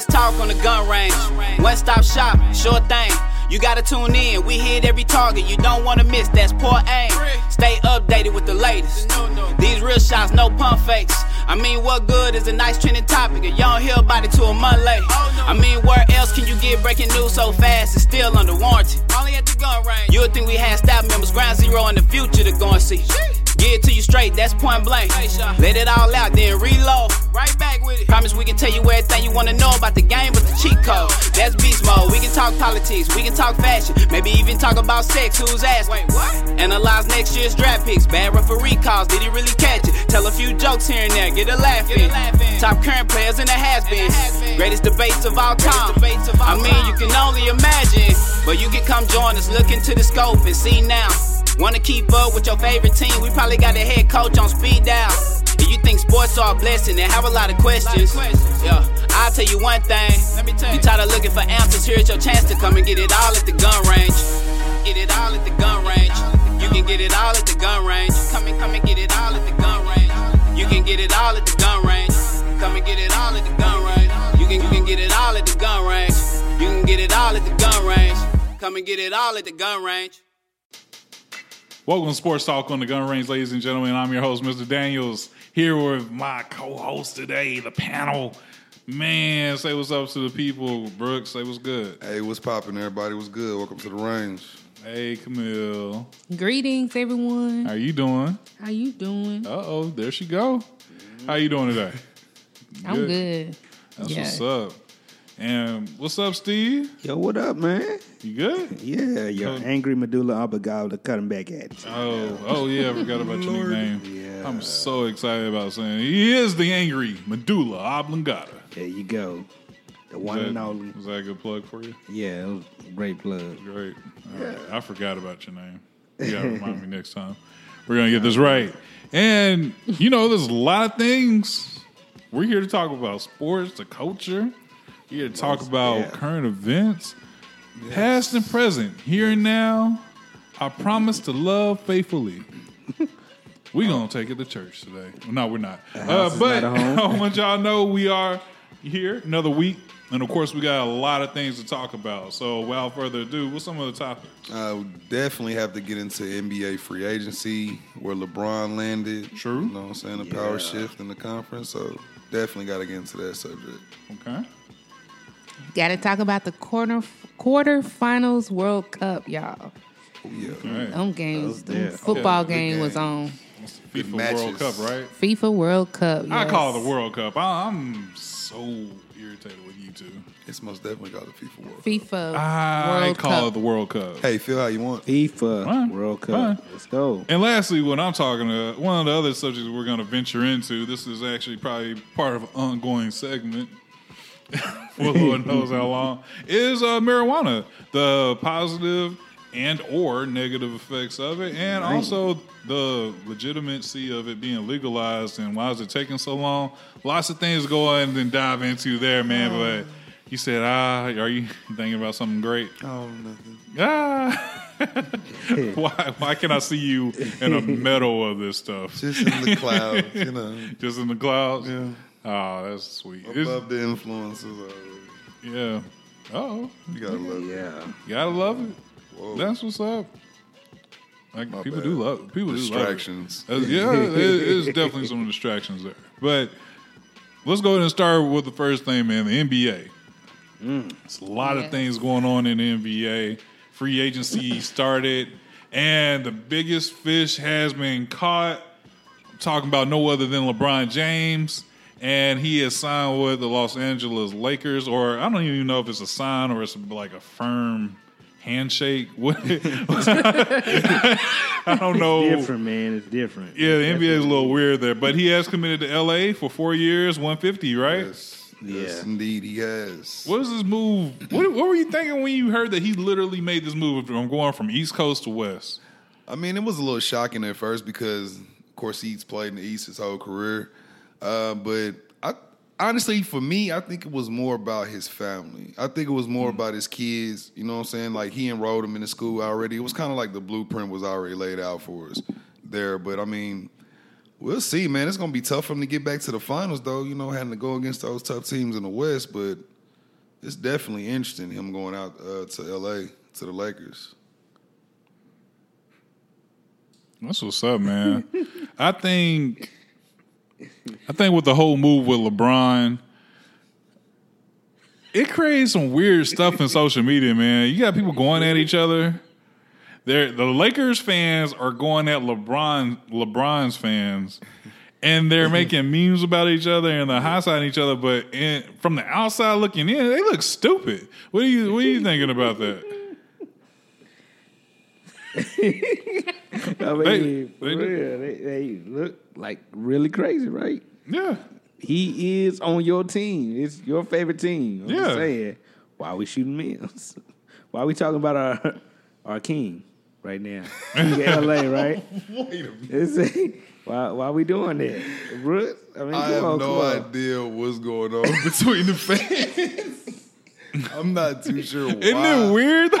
Sports talk on the gun range. One stop shop, sure thing. You gotta tune in, we hit every target. You don't wanna miss, that's poor aim. Stay updated with the latest. These real shots, no pump fakes. I mean, what good is a nice trending topic if you don't hear about it till a month late? I mean, where else can you get breaking news so fast and still under warranty? Only at the gun range. You would think we had staff members ground zero in the future to go and see. Get it to you straight, that's point blank. Let it all out, then reload. Promise we can tell you everything you wanna know about the game, but the cheat code. That's beast mode. We can talk politics, we can talk fashion, maybe even talk about sex. Who's ass? Wait, what? Analyze next year's draft picks, bad referee calls. Did he really catch it? Tell a few jokes here and there, get a laugh in. Top current players in the has-beens. Greatest debates of all time. Of all I mean, you can only imagine, but you can come join us. Look into the scope and see now. Wanna keep up with your favorite team? We probably got a head coach on speed dial. If you think sports are a blessing and have a lot of questions, yeah, I'll tell you one thing. You tired of looking for answers? Here's your chance to come and get it all at the gun range. Get it all at the gun range. You can get it all at the gun range. Come and come and get it all at the gun range. You can get it all at the gun range. Come and get it all at the gun range. You can you can get it all at the gun range. You can get it all at the gun range. Come and get it all at the gun range. Welcome to Sports Talk on the Gun Range, ladies and gentlemen. I'm your host, Mr. Daniels, here with my co-host today, the panel. Man, say what's up to the people. Brooks, say what's good. Hey, what's popping, everybody? What's good? Welcome to the range. Hey, Camille. Greetings, everyone. How you doing? How you doing? Uh-oh, there she go. How you doing today? I'm good. That's Yeah. what's up. And what's up, Steve? Yo, what up, man? You good? Yeah, your angry medulla oblongata cutting back at you. Oh, oh yeah, I forgot about your nickname. Yeah. I'm so excited about saying he is the angry medulla oblongata. There you go. The one Is and only. Was that a good plug for you? Yeah, it was a great plug. Great. All right. I forgot about your name. You gotta remind me next time. We're gonna get this right. And you know, there's a lot of things. We're here to talk about sports, the culture. We're here to talk about yeah. current events, past and present, here and now. I promise to love faithfully. We're gonna take it to church today. No, we're not. Uh, but not. I want y'all to know we are here another week. And of course, we got a lot of things to talk about. So, without further ado, what's some of the topics? Uh, we definitely have to get into NBA free agency, where LeBron landed. True. You know what I'm saying? The power shift in the conference. So definitely got to get into that subject. Okay. Got to talk about the quarter quarterfinals World Cup, y'all. Oh, yeah. All right. Them games, them yeah. football Okay, game good was on. FIFA matches. World Cup, right? FIFA World Cup. I call it the World Cup. I, I'm so irritated with you two. It's most definitely called the FIFA World Cup. FIFA I World call Cup. it the World Cup. Hey, feel how you want. FIFA Fine. World Cup. Fine. Let's go. And lastly, what I'm talking about, one of the other subjects we're going to venture into, this is actually probably part of an ongoing segment. Lord knows how long is uh, marijuana, the positive and or negative effects of it, and also the legitimacy of it being legalized and why is it taking so long? Lots of things to go in and dive into there, man. But you said, ah, are you thinking about something great? Oh, nothing. Ah. why, why can I see you in the middle of this stuff? Just in the clouds, you know. Just in the clouds? Yeah. Oh, that's sweet. It's- Above the influences already. yeah. Oh, You gotta love it. Yeah. gotta love it. Whoa. That's what's up. Like My people bad. do love people Distractions. do love it. Uh, yeah, it is definitely some distractions there. But let's go ahead and start with the first thing, man. The NBA. It's a lot of things going on in the NBA. Free agency started, and the biggest fish has been caught. I'm talking about no other than LeBron James, and he has signed with the Los Angeles Lakers. Or I don't even know if it's a sign or it's like a firm handshake. What? I don't know. Different, man. It's different. Yeah, the NBA is a little weird there, but he has committed to LA for four years, 150, right? Yes. Yes, Yeah. indeed, he has. What is this move? What, what were you thinking when you heard that he literally made this move from going from East Coast to West? I mean, it was a little shocking at first because, of course, he's played in the East his whole career. Uh, but I, honestly, for me, I think it was more about his family. I think it was more about his kids. You know what I'm saying? Like he enrolled them in the school already. It was kind of like the blueprint was already laid out for us there. But I mean, We'll see, man. It's gonna be tough for him to get back to the finals, though. You know, having to go against those tough teams in the West, but it's definitely interesting him going out uh, to L.A. to the Lakers. That's what's up, man. I think, I think with the whole move with LeBron, it creates some weird stuff in social media, man. You got people going at each other. They're, the Lakers fans are going at LeBron, LeBron's fans, and they're making memes about each other and they're high siding each other. But in, from the outside looking in, they look stupid. What are you What are you thinking about that? I mean, They- they real, they, they look like really crazy, right? Yeah, He is on your team. It's your favorite team. I'm Yeah. just saying. Why are we shooting memes? Why are we talking about our our king right now? LA, right? Wait a minute. Why why are we doing that? Brooks? I mean, I have on, no idea what's going on between the fans. I'm not too sure why. isn't it weird though?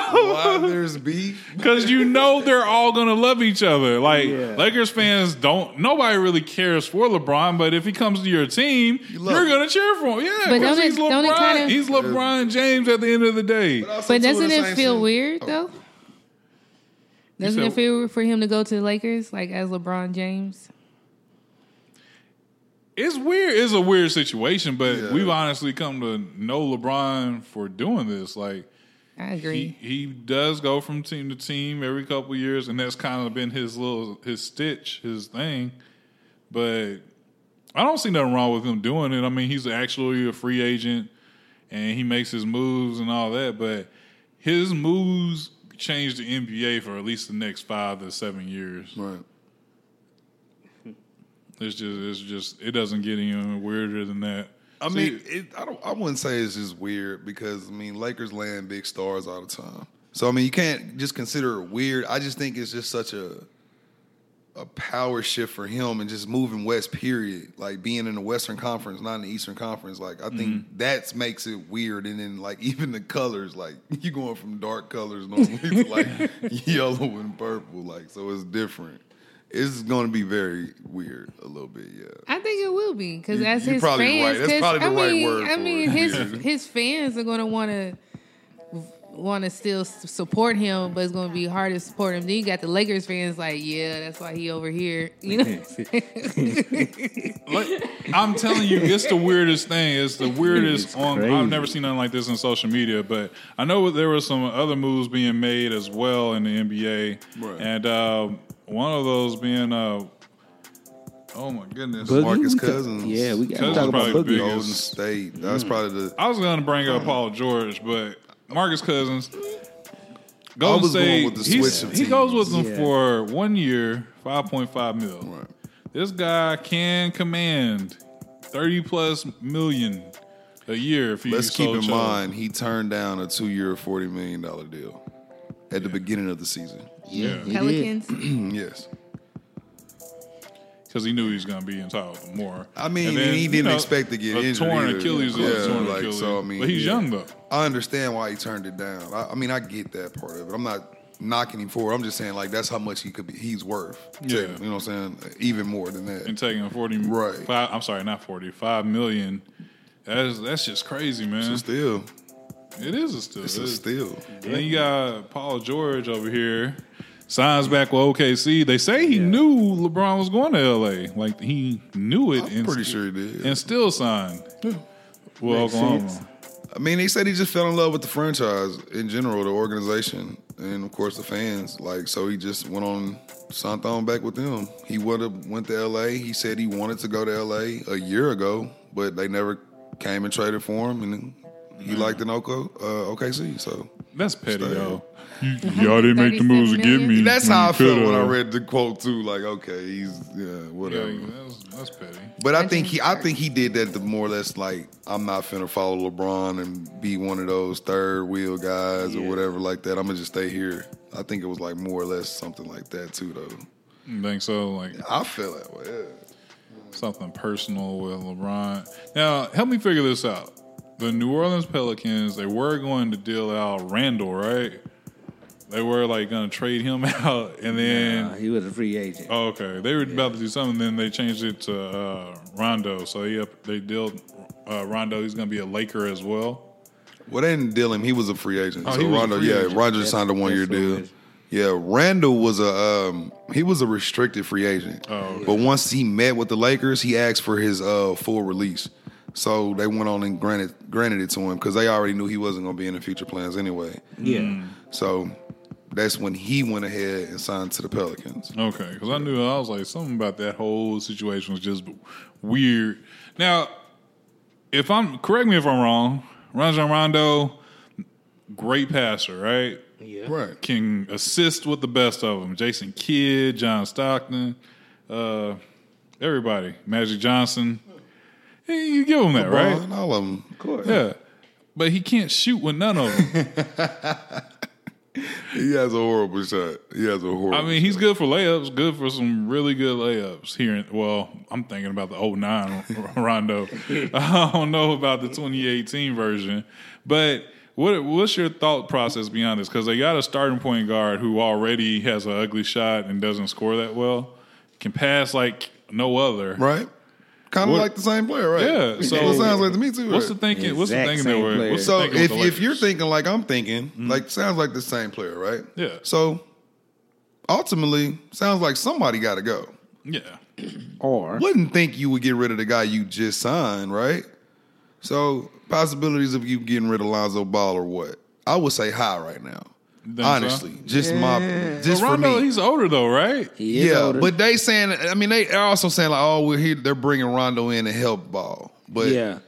Why there's beef? Because you know they're all gonna love each other. Like Yeah. Lakers fans don't. Nobody really cares for LeBron, but if he comes to your team, you love are him. gonna cheer for him. Yeah, But don't he's it- don't it LeBron. kinda- he's LeBron James at the end of the day. also But oh. doesn't it feel team. weird Oh. though? Doesn't said- it feel for him to go to the Lakers like as LeBron James? It's weird. It's a weird situation, but Yeah. we've honestly come to know LeBron for doing this. Like I he, agree. he does go from team to team every couple of years, and that's kind of been his little his stitch, his thing. But I don't see nothing wrong with him doing it. I mean, he's actually a free agent, and he makes his moves and all that. But his moves change the NBA for at least the next five to seven years. Right. It's just, it's just, it doesn't get any weirder than that. I See, mean, it, I don't. I wouldn't say it's just weird because I mean, Lakers land big stars all the time. So I mean, you can't just consider it weird. I just think it's just such a a power shift for him and just moving west. Period. Like being in the Western Conference, not in the Eastern Conference. Like I think Mm-hmm. that makes it weird. And then like even the colors, like you going from dark colors normally to like yellow and purple. Like so, it's different. It's going to be very weird a little bit. Yeah. I think it will be because You- as you're his probably fans, right. That's 'cause, probably the I right mean, word I for mean, it. his Yeah. his fans are going to want to want to still support him, but it's going to be hard to support him. Then you got the Lakers fans like, yeah, that's why he over here. You know, Like, I'm telling you, it's the weirdest thing. It's the weirdest It's on. I've never seen nothing like this in social media, but I know there were some other moves being made as well in the NBA, Right. and uh, one of those being, uh, oh my goodness, Boogie, Marcus Cousins. Yeah, we got to Cousins talk about probably Boogie. Golden Biggest- State. That's probably the. I was going to bring up Paul George, but Marcus Cousins. I Golden was going State, with the he's- switch of he goes with them Yeah. for one year, five point five mil. Right. This guy can command thirty plus million a year if he Let's keep so in chose. mind he turned down a two-year, forty million dollar deal at the beginning of the season. Yeah. he did. Pelicans. yes, because he knew he was going to be entitled to more. I mean, And then, he didn't know, expect to get a injured torn either. Achilles. is Yeah, a torn like, Achilles. so, I mean, but he's yeah. young though. I understand why he turned it down. I, I mean, I get that part of it. I'm not knocking him for. it. I'm just saying like that's how much he could be. He's worth. Yeah. you know what I'm saying? Even more than that. And taking a forty, Right. Five, I'm sorry, not forty, five million. That's that's just crazy, man. It's a steal. it is a steal. It's It a steal. And then you got Paul George over here. Signs back with OKC. They say he knew LeBron was going to LA. Like he knew it. I'm and pretty st- sure he did. And still signed. Well, Makes Oklahoma. sense. I mean, they said he just fell in love with the franchise in general, the organization, and of course the fans. Like, so he just went on, signed on back with them. He would have went to L.A. He said he wanted to go to L.A. a year ago, but they never came and traded for him, and he liked an uh, OKC. So That's petty, Stay. though. Y'all didn't make the moves to get me. that's when how I felt when I uh, read the quote too. Like, okay, he's yeah, Yeah, whatever. that's, that's petty. But I think he, I think he did that to more or less like I'm not finna follow LeBron and be one of those third wheel guys or whatever like that. I'm gonna just stay here. I think it was like more or less something like that too, though. You think so? Like I feel that way. Yeah. something personal with LeBron. Now, help me figure this out. The New Orleans Pelicans, they were going to deal out Randle, right? They were like gonna trade him out, and then he was a free agent. oh, okay, they were about to do something. Then they changed it to uh, Rondo. So yeah, they dealt uh, Rondo. He's gonna be a Laker as well. Well, they didn't deal him. He was a free agent. Oh, so he was a Rondo, free yeah, agent. Rondo just signed a one year that's what it deal. Yeah, Randle was a um, he was a restricted free agent. Oh, okay. But once he met with the Lakers, he asked for his uh, full release. So they went on and granted granted it to him because they already knew he wasn't going to be in the future plans anyway. Yeah. So that's when he went ahead and signed to the Pelicans. Okay, because I knew I was like something about that whole situation was just weird. Now, if I'm correct me if I'm wrong, Rajon Rondo, great passer, right? Yeah. Right. Can assist with the best of them. Jason Kidd, John Stockton, uh, everybody, Magic Johnson. You give him that, right? All of them. Of course. Yeah, but he can't shoot with none of them. He has a horrible shot. He has a horrible. I mean, he's good for layups, good for some really good layups here. In, well, I'm thinking about the 09 Rondo. I don't know about the 2018 version, but what what's your thought process beyond this? Because they got a starting point guard who already has an ugly shot and doesn't score that well, can pass like no other. right. Kind of What- like the same player, right? Yeah, so- it sounds like to me too. What's the thinking? What's the thinking that same player. what's So thinking if if you're thinking like I'm thinking, mm-hmm. like sounds like the same player, right? Yeah. So ultimately, sounds like somebody got to go. yeah, Or Wouldn't think you would get rid of the guy you just signed, right? So possibilities of you getting rid of Lonzo Ball or what? I would say high right now. Think so? Honestly, just my just but for Rondo, me. he's older though, right? he is yeah, older. but they saying. I mean, they are also saying like, oh, we're here. They're bringing Rondo in to help Ball, but yeah.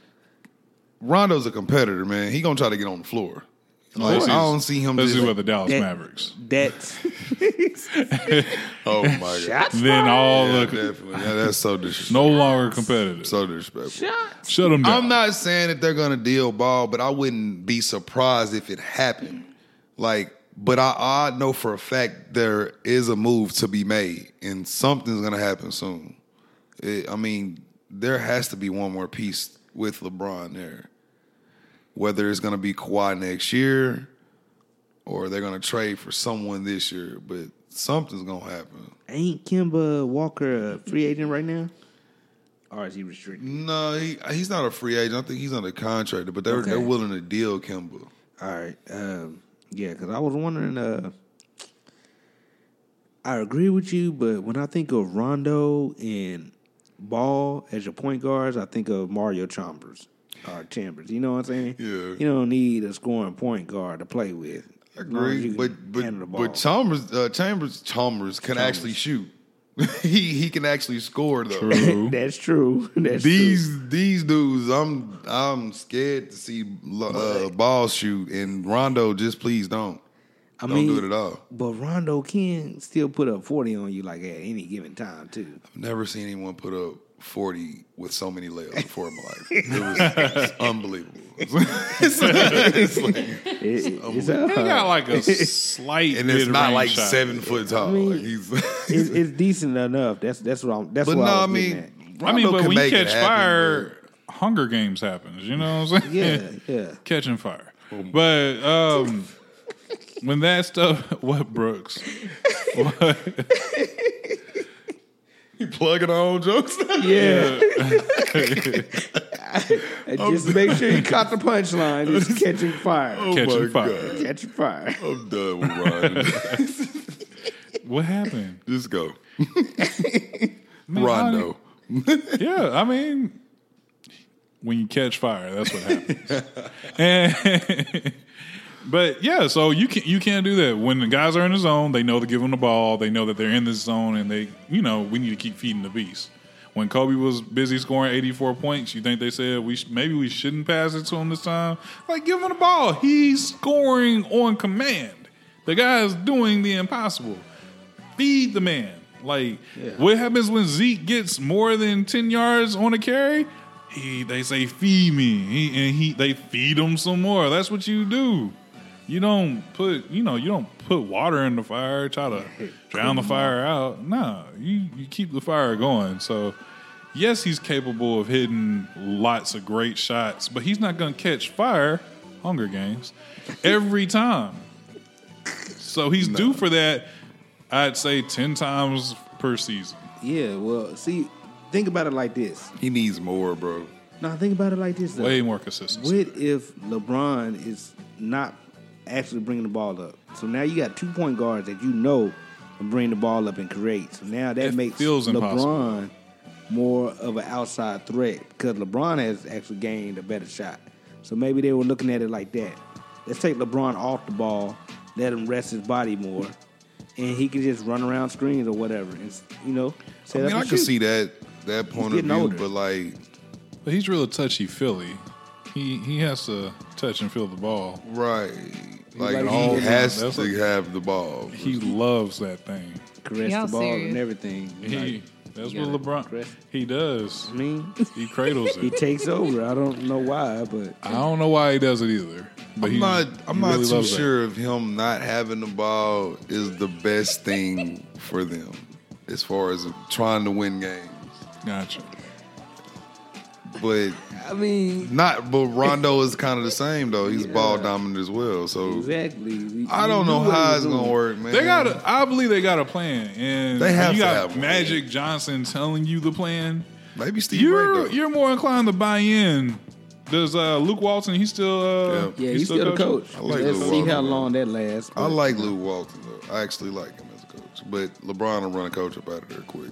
Rondo's a competitor, man. He gonna try to get on the floor. Like, I don't see him. Let's Just, see what the Dallas That- Mavericks. That's oh my god! shots. Then all Yeah, the definitely. Yeah, that's so disrespectful. no longer competitive. So disrespectful. Shut them down. I'm not saying that they're gonna deal ball, but I wouldn't be surprised if it happened. Like, but I, I know for a fact there is a move to be made, and something's gonna happen soon. It, I mean, there has to be one more piece with LeBron there. Whether it's gonna be Kawhi next year, or they're gonna trade for someone this year, but something's gonna happen. Ain't Kemba Walker a free agent right now? Or is he restricted? No, he, he's not a free agent. I think he's under contract, but they're Okay. they're willing to deal Kemba. All right. Um, yeah, because I was wondering. Uh, I agree with you, but when I think of Rondo and Ball as your point guards, I think of Mario Chambers or Chambers. You know what I'm saying? Yeah. You don't need a scoring point guard to play with. I As long as agree, but but but Chalmers uh, Chambers Chalmers can actually shoot. he he can actually score though. True. That's true. That's These true. these dudes, I'm I'm scared to see uh, ball shoot and Rondo. Just please don't I don't mean, do it at all. But Rondo can still put up 40 on you like at any given time too. I've never seen anyone put up forty with so many layups before in my life. It was, it was unbelievable. It's like- it's like- It, it's, He uh, got like a slight, and it's not like shot. seven foot tall. I mean, like he's, it's, it's decent enough. That's that's what I'm. That's but what no, I I was getting mean, at. I mean, but can when you make it catch happen, fire, Hunger Games happens. You know what I'm saying? Yeah, yeah. catching fire. But um, when that stuff, what Brooks? What? You plugging our own jokes. Yeah. And just make sure you caught the punchline. It's catching fire. Oh catching my fire. God. Catching fire. I'm done with Ryan. What happened? Just go. Man, Rondo. I- yeah, I mean, when you catch fire, that's what happens. and, but yeah, so you can you can't do that when the guys are in the zone. They know to give them the ball. They know that they're in this zone, and they you know we need to keep feeding the beast. When Kobe was busy scoring 84 points, you think they said we sh- maybe we shouldn't pass it to him this time? Like give him the ball. He's scoring on command. The guy's doing the impossible. Feed the man. Like what happens when Zeke gets more than 10 yards on a carry? He they say feed me. He, and he they feed him some more. That's what you do. You don't put you know, you don't put water in the fire, try to drown the fire out. Nah, you, you keep the fire going. So yes, he's capable of hitting lots of great shots, but he's not gonna catch fire, Hunger Games, every time. So he's due for that. I'd say ten times per season. Yeah, well, see, think about it like this. He needs more, bro. Now, think about it like this. Though. Way more consistency. What if LeBron is not actually bringing the ball up? So now you got two point guards that you know can bring the ball up and create. So now that It makes feels impossible. LeBron more of an outside threat because LeBron has actually gained a better shot. So maybe they were looking at it like that. Let's take LeBron off the ball, let him rest his body more, and he can just run around screens or whatever. And, you know, I mean, up I can shoot. see that that point of view, older. but like, But he's real touchy Philly. He he has to touch and feel the ball. right, like like he he- has to like- have the ball. He loves that thing. caress Y'all the ball serious? and everything. He Like, that's what LeBron caress- he does. I mean, He cradles it. he takes over. I don't know why, but I don't know why he does it either. But I'm he, not. I'm he not really too loves that. sure if him not having the ball is the best thing for them as far as trying to win games. Gotcha. But I mean, not. But Rondo is kind of the same though. He's ball dominant as well. So exactly. I don't know how it's gonna work, man. They got. A, I believe they got a plan, and They have you to got have one. Magic Johnson telling you the plan. maybe Steve You're right you're more inclined to buy in. Does uh, Luke Walton? He's still uh, Yeah, he's still the coaching? coach. I like Let's Luke see Walton, how man. long that lasts. I like Luke Walton though. I actually like him as a coach. But LeBron will run a coach up out of there quick.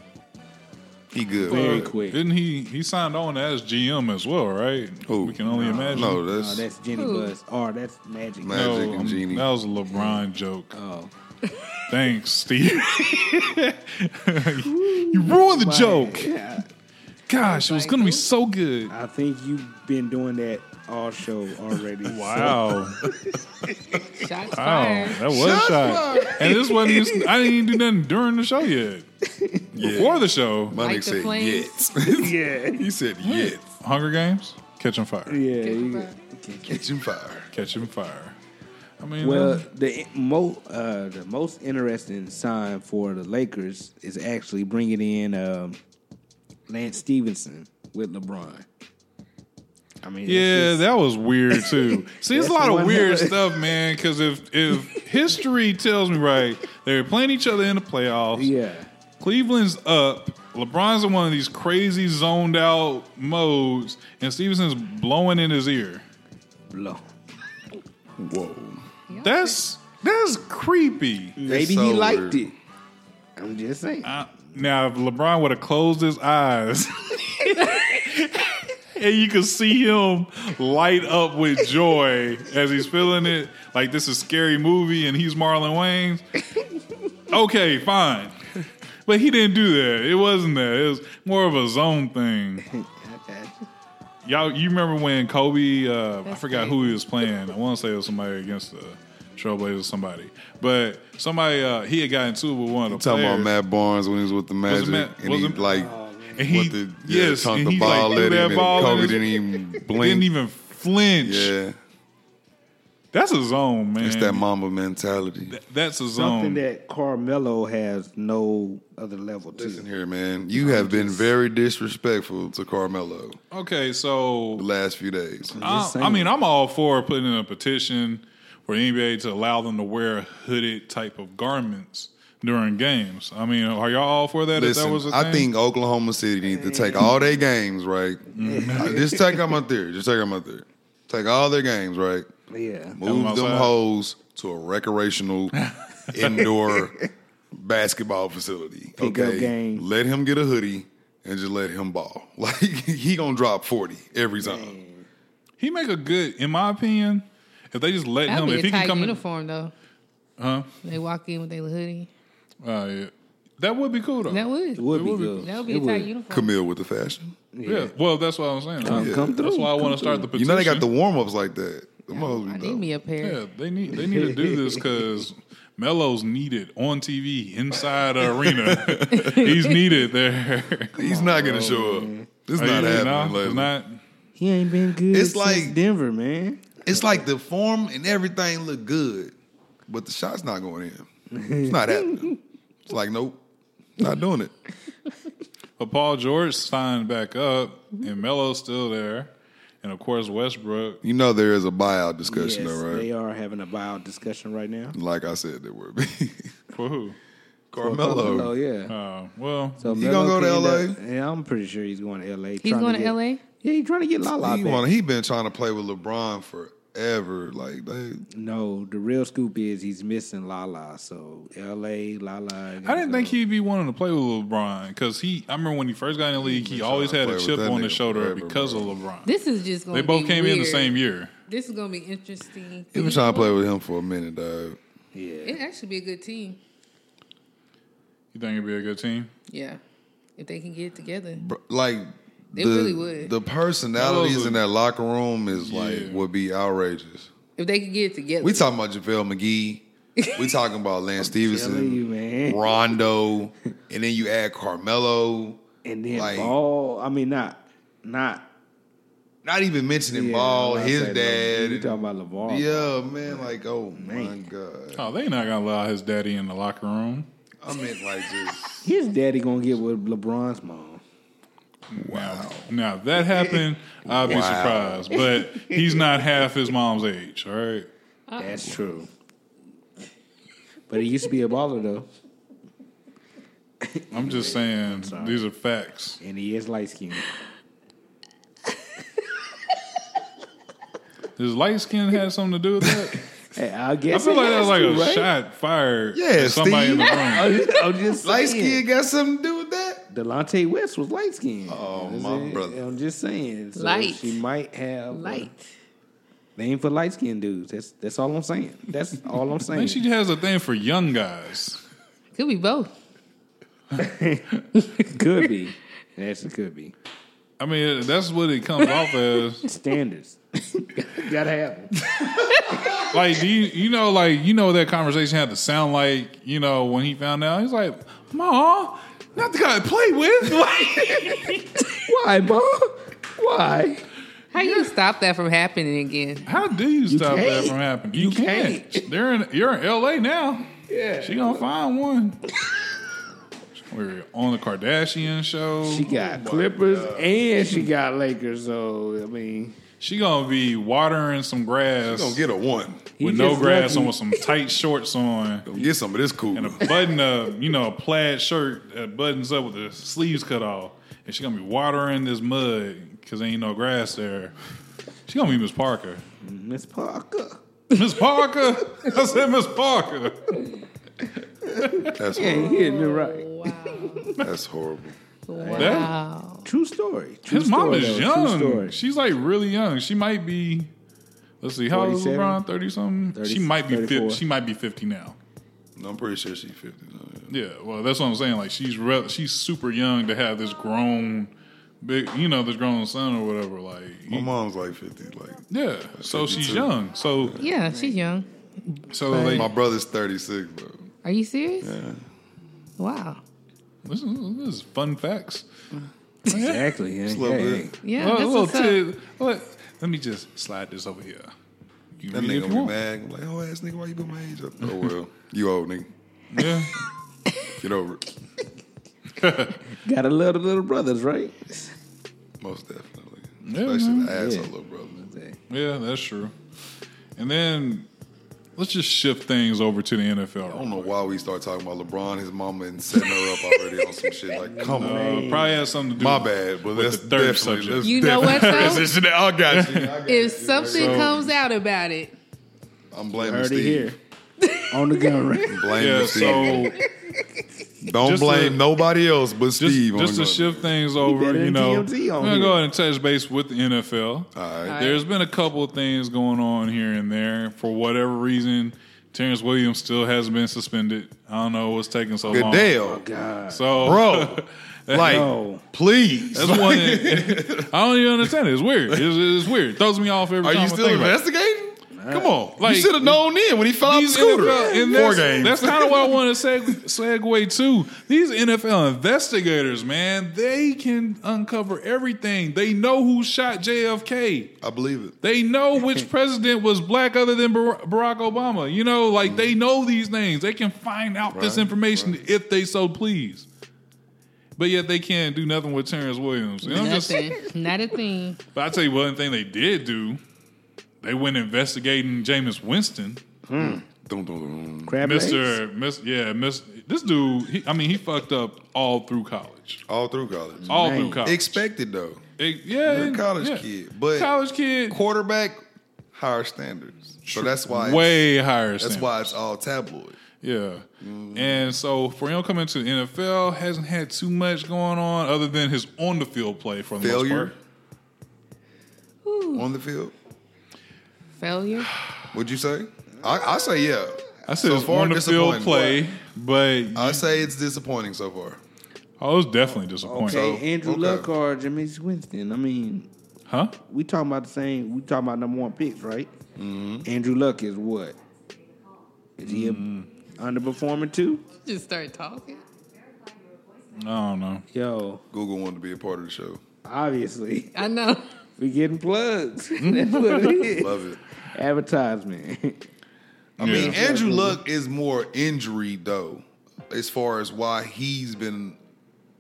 He good. Very bro. quick. Didn't he? He signed on as GM as well, right? Who? We can only imagine. No, No, that's, that's Jeanie Who? Buss. Or that's Magic. Ma- No, Magic and Jeanie. that was a LeBron joke. Oh, Thanks, Steve. you ruined the joke. Gosh, it was gonna be so good. I think you've been doing that all show already. Wow. Shots Wow, fired. that was shot. And this wasn't. Even, I didn't even do nothing during the show yet. Before the show, my Like nigga said flames? yes. yeah. he said yes. Hunger Games, Catching Fire, Yeah. you- Kitchen fire. Catching Fire. I mean, Well, uh, the mo uh, the most interesting sign for the Lakers is actually bringing in um, Lance Stephenson with LeBron. I mean, yeah, just- that was weird too. See, it's a lot of weird hell stuff, man. Because if if history tells me right, they were playing each other in the playoffs. yeah. Cleveland's up. LeBron's in one of these crazy zoned out modes, and Stephenson's blowing in his ear. Low. Whoa. That's that's creepy. Maybe so he liked weird. it. I'm just saying. Uh, now, if LeBron would have closed his eyes, and you could see him light up with joy as he's feeling it, like this is a scary movie, and he's Marlon Wayans. Okay, fine. But he didn't do that. It wasn't that. It was more of a zone thing. Y'all, you remember when Kobe? Uh, I forgot who he was playing. I want to say it was somebody against the Trailblazers, somebody. But somebody uh, he had gotten into it with one of the Talking players. about Matt Barnes when he was with the Was it Magic, Matt- and was he it- like and he, what the yeah, yes, chunked and the he ball like, threw at that him, ball and Kobe didn't even blink. didn't even flinch. yeah, That's a zone, man. it's that Mamba mentality. That's a zone. Something that Carmelo has no other level to. Listen here, man. You have been very disrespectful to Carmelo okay, so the last few days. I. I mean, I'm all for putting in a petition for the NBA to allow them to wear hooded type of garments during games. I mean, are y'all all for that? if that was a I thing? I think Oklahoma City needs to take all their games, right? Mm-hmm. Just take them out there. Just take them out there. Take all their games, right? Yeah. Move outside. them hoes to a recreational indoor basketball facility. Pick up okay, game. let him get a hoodie and just let him ball. Like he gonna drop forty every time. he make a good, in my opinion. If they just let That'd him, be if a he can tight come in, uniform though. huh? They walk in with their hoodie. Uh, yeah. That would be cool though. That would. It would be would be good. That would be It a tight uniform. Camille with the fashion. yeah. Well, that's what I'm saying. Come- come That's through, why I want to start the You know they got the warm ups like that. Them hoes be I dope. need me a pair. Yeah, they need they need to do this because Melo's needed on TV inside the arena. He's needed there. He's not gonna show up. It's Are not happening. no, it's not. He ain't been good It's since like- Denver, man. It's like the form and everything look good, but the shot's not going in. It's not happening. It's like nope, not doing it. But Paul George signed back up, and Melo's still there. and of course Westbrook. You know there is a buyout discussion Yes, though, right? they are having a buyout discussion right now. Like I said, there would be. For who? Carmelo. Oh yeah. Uh, well, So He Melo gonna go to LA? up- yeah, I'm pretty sure he's going to LA. He's trying going to get- LA. Yeah, he's trying to get Lala He, back. wanna, he been trying to play with LeBron forever. Like they, No, the real scoop is he's missing Lala. So LA, Lala. I didn't think he'd be wanting to play with LeBron because he. I remember when he first got in the league, he trying always had a chip on his shoulder forever, because bro. of LeBron. This is just going They both be came in the same year. This is going to be interesting. he been trying to play with him for a minute, dog. Yeah. It actually be a good team. You think it'd be a good team? Yeah, if they can get it together. Br- Like They the, really would. The personalities in that locker room is like would be outrageous. If they could get it together. We talking about JaVale McGee. we talking about Lance Telling you, Stephenson, man. Rondo, and then you add Carmelo. And then Like- Ball. I mean, not not. Not even mentioning yeah, Ball, his said, dad. You talking about LeVar? yeah, man. Like, oh my Man. god. Oh, they not gonna allow his daddy in the locker room. I meant like just His daddy gonna get with LeBron's mom. Wow. Now if that happened, I'd be Wow. surprised. But he's not half his mom's age. All right. That's uh-uh. true. But he used to be a baller though, I'm just saying these are facts. and he is light skinned. Does light skin have something to do with that? Hey, I I feel it like has that's like to, a right? shot fired Yeah, at somebody in the Steve. room. I'm just, I'm just light saying. skin got something to do with that. Delonte West was light skinned. Oh, my brother. I'm just saying. So Light. She might have uh, light. They ain't for light skinned dudes. That's that's all I'm saying. That's all I'm I saying. think she has a thing for young guys. Could be both. could be. Yes, it could be. I mean, that's what it comes off as. Standards. Gotta have them. Like, do you you know like you know that conversation had to sound like? You know when he found out, he's like, "Ma, not the guy I play with." Why, Mom? Why? How you stop that from happening again? How do you stop that can't. from happening? You can't. They're in. You're in L.A. now. Yeah. She gonna find one. We're on the Kardashian show. She got oh Clippers and she got Lakers. So I mean, She gonna be watering some grass Gonna get a one. he with no just grass lucky- on, with some tight shorts on, Gonna get some of this cool. and a button up, you know, a plaid shirt that buttons up with the sleeves cut off, and she gonna be watering this mud because ain't no grass there. She gonna be Miss Parker. Miss Parker. Miss Parker. I said Miss Parker. That's Yeah, horrible. you hitting it right. Wow. That's horrible. Wow. True story. True His mom story, is though. True young. story. She's like really young. She might be. Let's see, how old is 47? LeBron? Thirty something. 30, she might be. 34. Fi- she might be fifty now. I'm pretty sure she's 50. now, yeah. Yeah, well, that's what I'm saying. Like she's re- she's super young to have this grown, big, you know, this grown son or whatever. Like, My he- mom's like 50. Like yeah. So she's 52. young. So Yeah, she's young. so But- like, my brother's 36, bro. Are you serious? Yeah. Wow. This, is, this is fun facts. Exactly. Yeah, Just a little yeah, bit. Yeah, Well, that's a little what's up. tid- let, let me just slide this over here. You That nigga gonna be mad. I'm like, oh ass nigga, why you put my age up? Oh well, you old nigga. Yeah. Get over it. Gotta love the little brothers, right? Most definitely. Yeah, Especially man. the asshole Yeah. little brother. Yeah, that's true. And then let's just shift things over to the NFL. I don't know why we start talking about LeBron, his mama, and setting her up already on some shit. Like, come on. Probably has something to do. My bad, but with that's the third definitely, subject. that's You know what, definitely- though? I got you. I got If you. something So- comes out about it, I'm blaming Heard Steve. here. On the gun range. Blaming Yeah, Steve. so Don't just blame to- nobody else but just, Steve. on just to shift things over, better you than know, TMZ I'm gonna go ahead and touch base with the NFL. All right. There's been a couple of things going on here and there. For whatever reason, Terrance Williams still hasn't been suspended. I don't know what's taking so Good long. deal. Oh, God. So, Bro, like, No. please. that's one. I don't even understand it. It's weird. It's, it's weird. It throws me off every Are time. Are you I still think about it. investigating? Come on. Like- you should have known then when he fell out the scooter. NFL, and Four that's, games. That's kind of what I want to seg, segue to. These NFL investigators, man, they can uncover everything. They know who shot JFK. I believe it. They know which president was black other than Bar- Barack Obama. You know, like they mm-hmm. know these names. They can find out this Right, information if they so please. but yet they can't do nothing with Terrance Williams. And I'm just- Nothing. Not a thing. but I tell you one thing they did do. They went investigating Jameis Winston, hmm. Dun, dun, dun. Crab legs? Mister, Miss, yeah, Miss. This dude, he, I mean, he fucked up all through college, All through college. all Man. through college. Expected though. It- yeah, You're a college yeah. kid, but college kid, quarterback higher standards. So that's why it's- way higher. that's standard. why it's all tabloid. Yeah. Mm-hmm. And so for him coming to the NFL, hasn't had too much going on other than his on the field play for the Failure most part. on the field. Failure. Would you say? I, I say yeah. I said So his far, on field disappointing. play, but I say it's disappointing so far. I was definitely disappointed. Okay, So, Andrew okay. Luck or Jameis Winston. I mean, Huh? we talking about the same. We talking about number one picks, right? Mm-hmm. Andrew Luck is what? Is he Mm-hmm. underperforming too? Just start talking. I don't know. Yo, Google wanted to be a part of the show. obviously I know. we getting plugs. That's what it is. Love it. Advertisement. I mean, Andrew Luck is more injury though, as far as why he's been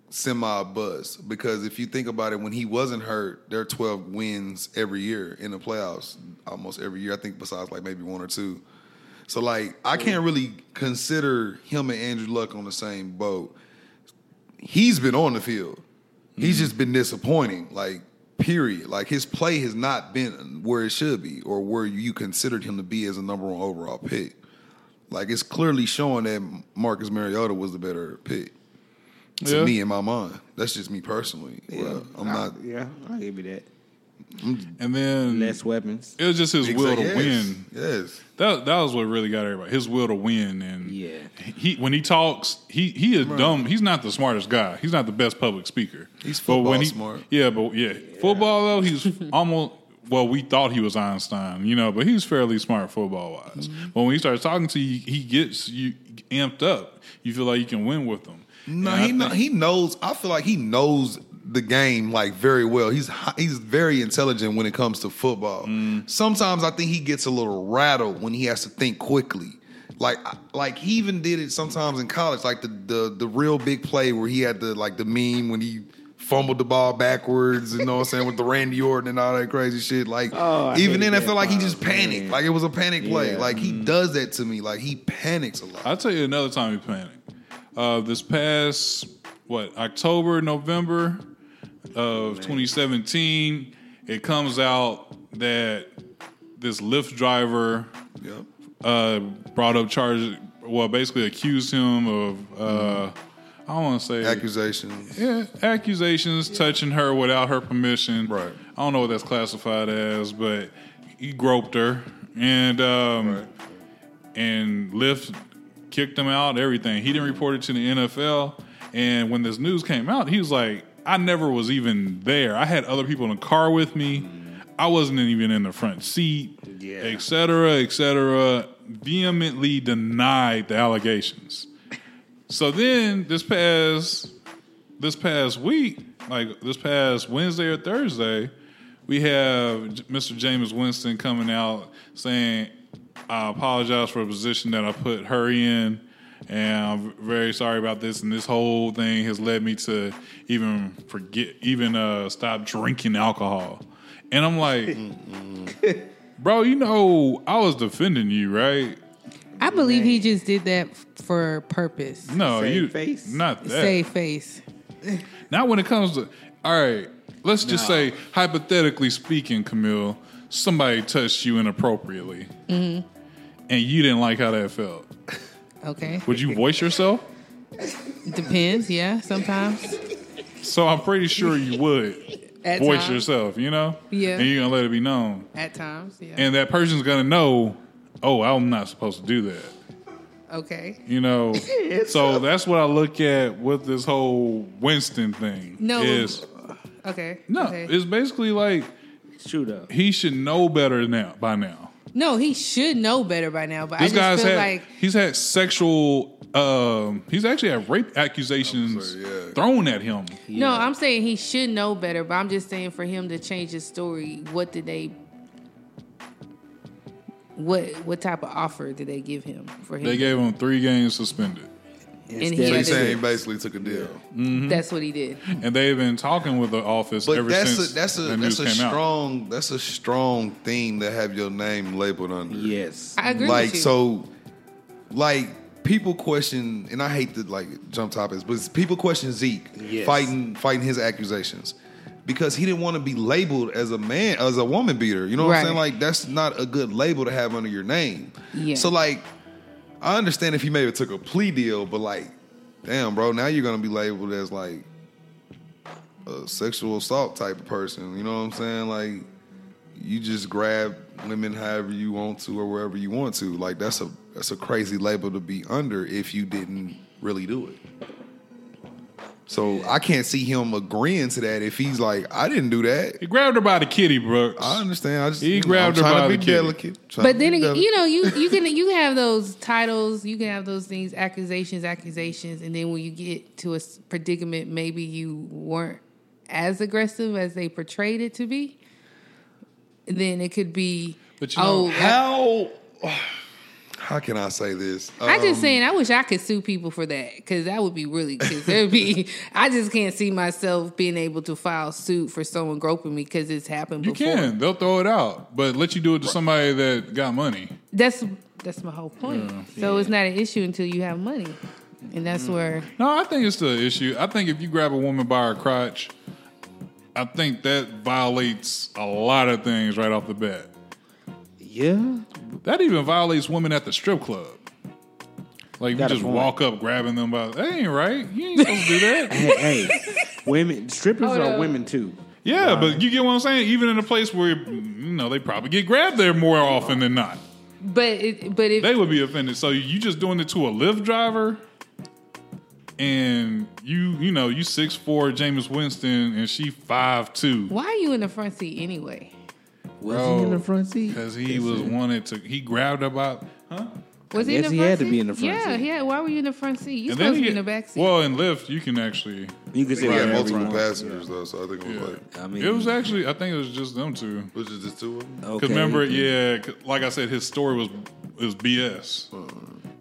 semi bust. Because if you think about it, when he wasn't hurt, there are twelve wins every year in the playoffs, almost every year. I think besides like maybe one or two. So like, I can't really consider him and Andrew Luck on the same boat. He's been on the field. He's mm-hmm. just been disappointing. Like, period. Like his play has not been where it should be, or where you considered him to be as a number one overall pick. Like it's clearly showing that Marcus Mariota was the better pick. To Yeah. me in my mind. That's just me personally. Well, I'm not Yeah, I'll give you that. And then Less weapons. it was just his will to yes, win. Yes. That that was what really got everybody. His will to win, and Yeah. he when he talks, he he is dumb. He's not the smartest guy. He's not the best public speaker. He's But when football he- smart. Yeah, but yeah, football though he's almost. Well, we thought he was Einstein, you know, but he's fairly smart football wise. Mm-hmm. But when he starts talking to you, he gets you amped up. You feel like you can win with him. No, And I he know, think- he knows. I feel like he knows the game like very well. He's he's very intelligent when it comes to football. Mm. Sometimes I think he gets a little rattled when he has to think quickly. Like like he even did it sometimes in college. Like the the the real big play where he had the like the meme when he fumbled the ball backwards. You know what I'm saying with the Randy Orton and all that crazy shit. Like Oh, even then, I feel like he just panicked. man. Like it was a panic play. Yeah. Like he does that to me. Like he panics a lot. I'll tell you another time he panicked. Uh, this past what October, November of 2017, it comes out that this Lyft driver Yep. uh, brought up charges. Well, basically accused him of uh, I don't want to say Accusations. yeah, accusations touching her without her permission. Right. I don't know what that's classified as, but he groped her and um, Right. and Lyft kicked him out. Everything he didn't report it to the NFL. And when this news came out, he was like, "I never was even there. I had other people in the car with me. I wasn't even in the front seat, Yeah. et cetera, et cetera." Vehemently denied the allegations. So then this past this past week, like this past Wednesday or Thursday, we have Mr. Jameis Winston coming out saying, "I apologize for the position that I put her in, and I'm very sorry about this. And this whole thing has led me to even forget, even uh, stop drinking alcohol." And I'm like, "Bro, you know I was defending you, right? I believe he just did that for purpose. No, Save you face? not that." Save face. Not when it comes to all right. Let's just say, hypothetically speaking, Camille, somebody touched you inappropriately, Mm-hmm. and you didn't like how that felt. Okay. Would you voice yourself? Depends. Yeah. Sometimes. So I'm pretty sure you would At voice times. yourself. You know, Yeah. and you're gonna let it be known, At times. Yeah. and that person's gonna know. Oh, I'm not supposed to do that. okay. You know, so that's what I look at with this whole Winston thing. No. is Okay. no, Okay. it's basically like Shoot up. he should know better now by now. No, he should know better by now. But This I guy's just feel had like he's had sexual um he's actually had rape accusations I'm yeah. thrown at him. no. I'm saying he should know better. But I'm just saying for him to change his story. What did they? What what type of offer did they give him for him? They gave him three games suspended. And he So had you saying he basically took a deal? Mm-hmm. That's what he did. and they've been talking with the office But ever that's since a that's a the that's a came out. strong that's a strong thing to have your name labeled under. Yes. I agree like with you. so like people question and I hate to like jump topics, but people question Zeke Yes. fighting fighting his accusations. Because he didn't want to be labeled as a man, as a woman beater. You know what I'm saying? Like that's not a good label to have under your name. Yeah. So like, I understand if he maybe took a plea deal, but like, damn, bro, now you're gonna be labeled as like a sexual assault type of person. You know what I'm saying? Like, you just grab women however you want to or wherever you want to. Like that's a that's a crazy label to be under if you didn't really do it. So I can't see him agreeing to that if he's like, I didn't do that. He grabbed her by the kitty, Brooks. I understand. I just He grabbed I'm her by to the be kitty. delicate. trying But then delicate. you know, you you can you have those titles, you can have those things, accusations, accusations, and then when you get to a predicament, maybe you weren't as aggressive as they portrayed it to be. Then it could be. But you know, oh, how how can I say this? I Um, just saying, I wish I could sue people for that because that would be really. Because there'd be, I just can't see myself being able to file suit for someone groping me because it's happened before. you before. can. They'll throw it out, but let you do it to somebody that got money. That's that's my whole point. So it's not an issue until you have money, and that's Mm. where No, I think it's the issue. I think if you grab a woman by her crotch, I think that violates a lot of things right off the bat. Yeah. That even violates women at the strip club. Like you Got a just point. walk up grabbing them by that ain't right. You ain't supposed to do that. Hey, hey, women strippers Hold are up. women too. Yeah, but you get what I'm saying? Even in a place where you know they probably get grabbed there more often than not. But it, but if They would be offended. So you just doing it to a Lyft driver and you you know, you six four Jameis Winston and she five two. why are you in the front seat anyway? Was he in the front seat? Because he was wanted to he grabbed about huh? Was I he in guess the he front had to seat? be in the front yeah, seat. yeah. Why were you in the front seat? You And supposed to be in the back seat. Well, in Lyft you can actually You could say He had multiple you want. passengers though, so I think it was like I mean, it was actually I think it was just them two. which is just two of them. okay. Because remember, yeah, 'cause like I said, his story was is BS.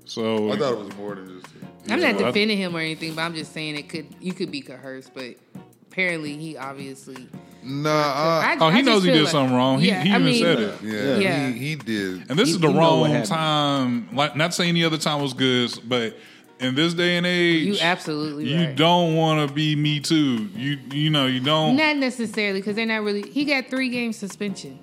So I thought it was more than just two. I'm Yeah, not I- defending him or anything, but I'm just saying it could you could be coerced, but apparently he obviously. Nah, I, uh, I, Oh, he I knows he did like- something wrong. He- Yeah, he I even mean, said it. yeah, Yeah. He, he did. And this He- is the he know what wrong time. Like, not saying any other time was good, but in this day and age, You absolutely you right. don't want to be me too. You you know you don't. Not necessarily because they're not really. He got three game suspension.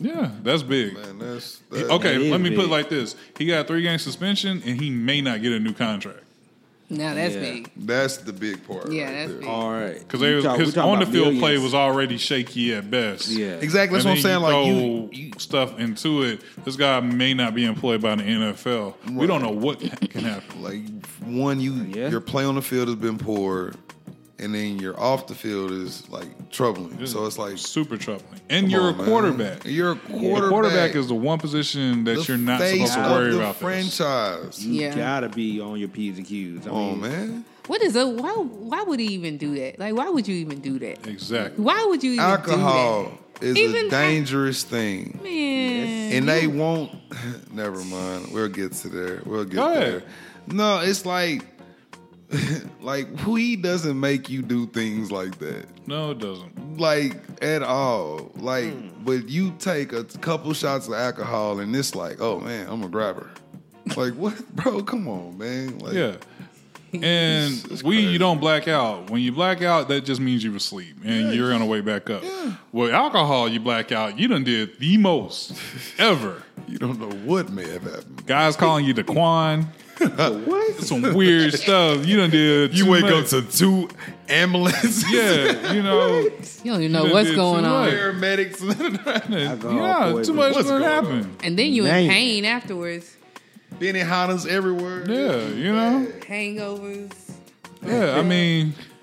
yeah, that's big. Man, that's, that, Okay, That is let me put it like this: he got three game suspension, and he may not get a new contract Now that's Yeah. big. That's the big part. Yeah, right that's there. big. all right. because We talk- his on the about field play was already shaky at best. Yeah. Exactly. That's what I'm saying. then Like you you, you, stuff into it. This guy may not be employed by the NFL. We don't know what can happen. like one, you Yeah. your play on the field has been poor, and then your off the field is like troubling. So it's like super troubling. And you're on, a man. quarterback. You're a The quarterback. quarterback is the one position that the you're not face supposed to of worry the about. This. franchise. You Yeah. gotta be on your P's and Q's. I Oh mean, man, What is a why? Why would he even do that? Like, why would you even do that? Exactly. Why would you even do that? alcohol is Even- a dangerous thing. Man, and they won't. Never mind. We'll get to there. We'll get Go there. ahead. No, it's like, like weed doesn't make you do things like that, No, it doesn't. like at all. Like, Hmm. but you take a couple shots of alcohol and it's like, oh man, I'm a grabber. Like what, bro? Come on, man. Like, Yeah. And we you don't black out. When you black out, that just means you were asleep and you're on the way back up. With alcohol, you black out. You done did the most ever. you don't know what may have happened. Guys calling you the Daquan. What? Some weird stuff. You done did. You wake much. up to two ambulances. Yeah, you know. you don't even know You what's going on, much. paramedics. Yeah, too much What's done going happen. and then you in Man. pain afterwards. Benihanas everywhere. Yeah, you know. Hangovers. Yeah, I mean,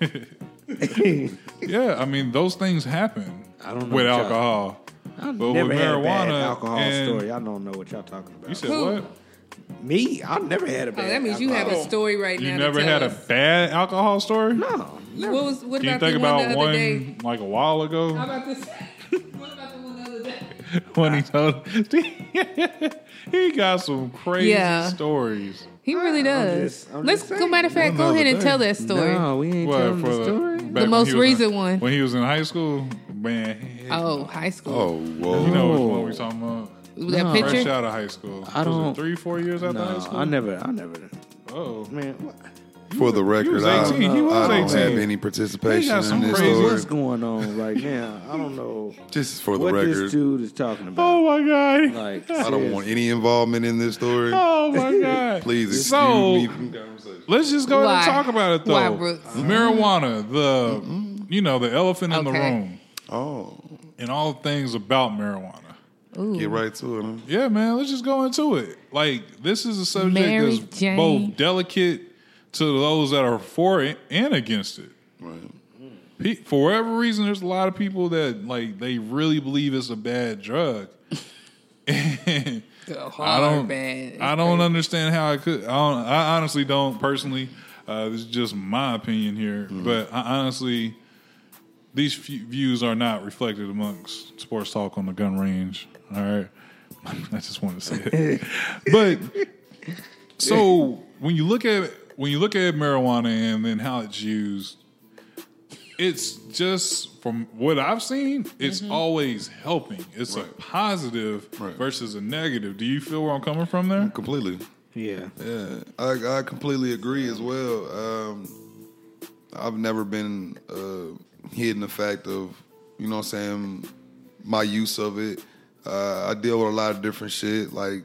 yeah, I mean those things happen. I don't know with alcohol. I've But never with had a bad alcohol story. I don't know what y'all talking about. You said Who? what? Me? I've never had a Oh, bad. that means you have a story right You now. never to tell had a bad alcohol story? No, What was? What Can you think the one about the other one day? like a while ago How about this? what about the one the other day? when he told he got some crazy Yeah. stories. He really I'm does. just- I'm Let's go. Matter of fact, go ahead and thing. tell that story. No, we ain't What, telling for the story. The most he was in- recent one. when he was in high school, man. Oh, high school. Oh, whoa. you know which No. one we talking about? That No. Fresh out of high school. I Was it don't- three, four years after high No, school. I never, I never. Oh, Man, what, For the record, was I, 18. He was I don't 18. have any He participation got in this crazy- story. what's going on right now? I don't know Just for the what record, this dude is talking about. oh my god. Like, I don't want any involvement in this story. Oh my god. Please excuse So- me from conversation. Let's just go ahead Why? and talk about it though. Why, Brooks? Uh-huh. Marijuana, the you know the elephant in the Okay. room, Oh, and all things about marijuana. Ooh. get right to it. Yeah, man. Let's just go into it. Like this is a subject Mary that's Jane. both delicate to those that are for it and against it. Right. Pe- For whatever reason, there's a lot of people that like they really believe it's a bad drug. I don't. bad. I don't understand how I could. I, don't, I honestly don't personally. Uh, this is just my opinion here, but I honestly, these f- views are not reflected amongst sports talk on the gun range. All right, I just want to say it. but so when you look at when you look at marijuana and then how it's used, it's just from what I've seen, it's always helping. It's a positive Right. versus a negative. Do you feel where I'm coming from there? Completely. yeah, Yeah, I, I completely agree as well. Um, I've never been uh, hidden the fact of, you know what I'm saying, my use of it. Uh, I deal with a lot of different shit like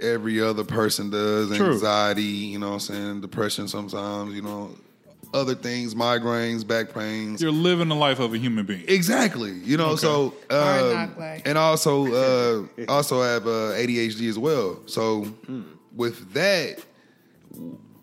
every other person does True. anxiety, you know what I'm saying, depression sometimes, you know, other things, migraines, back pains. You're living the life of a human being. Exactly. You know, so uh, knock and also uh, also have uh, ADHD as well. So with that,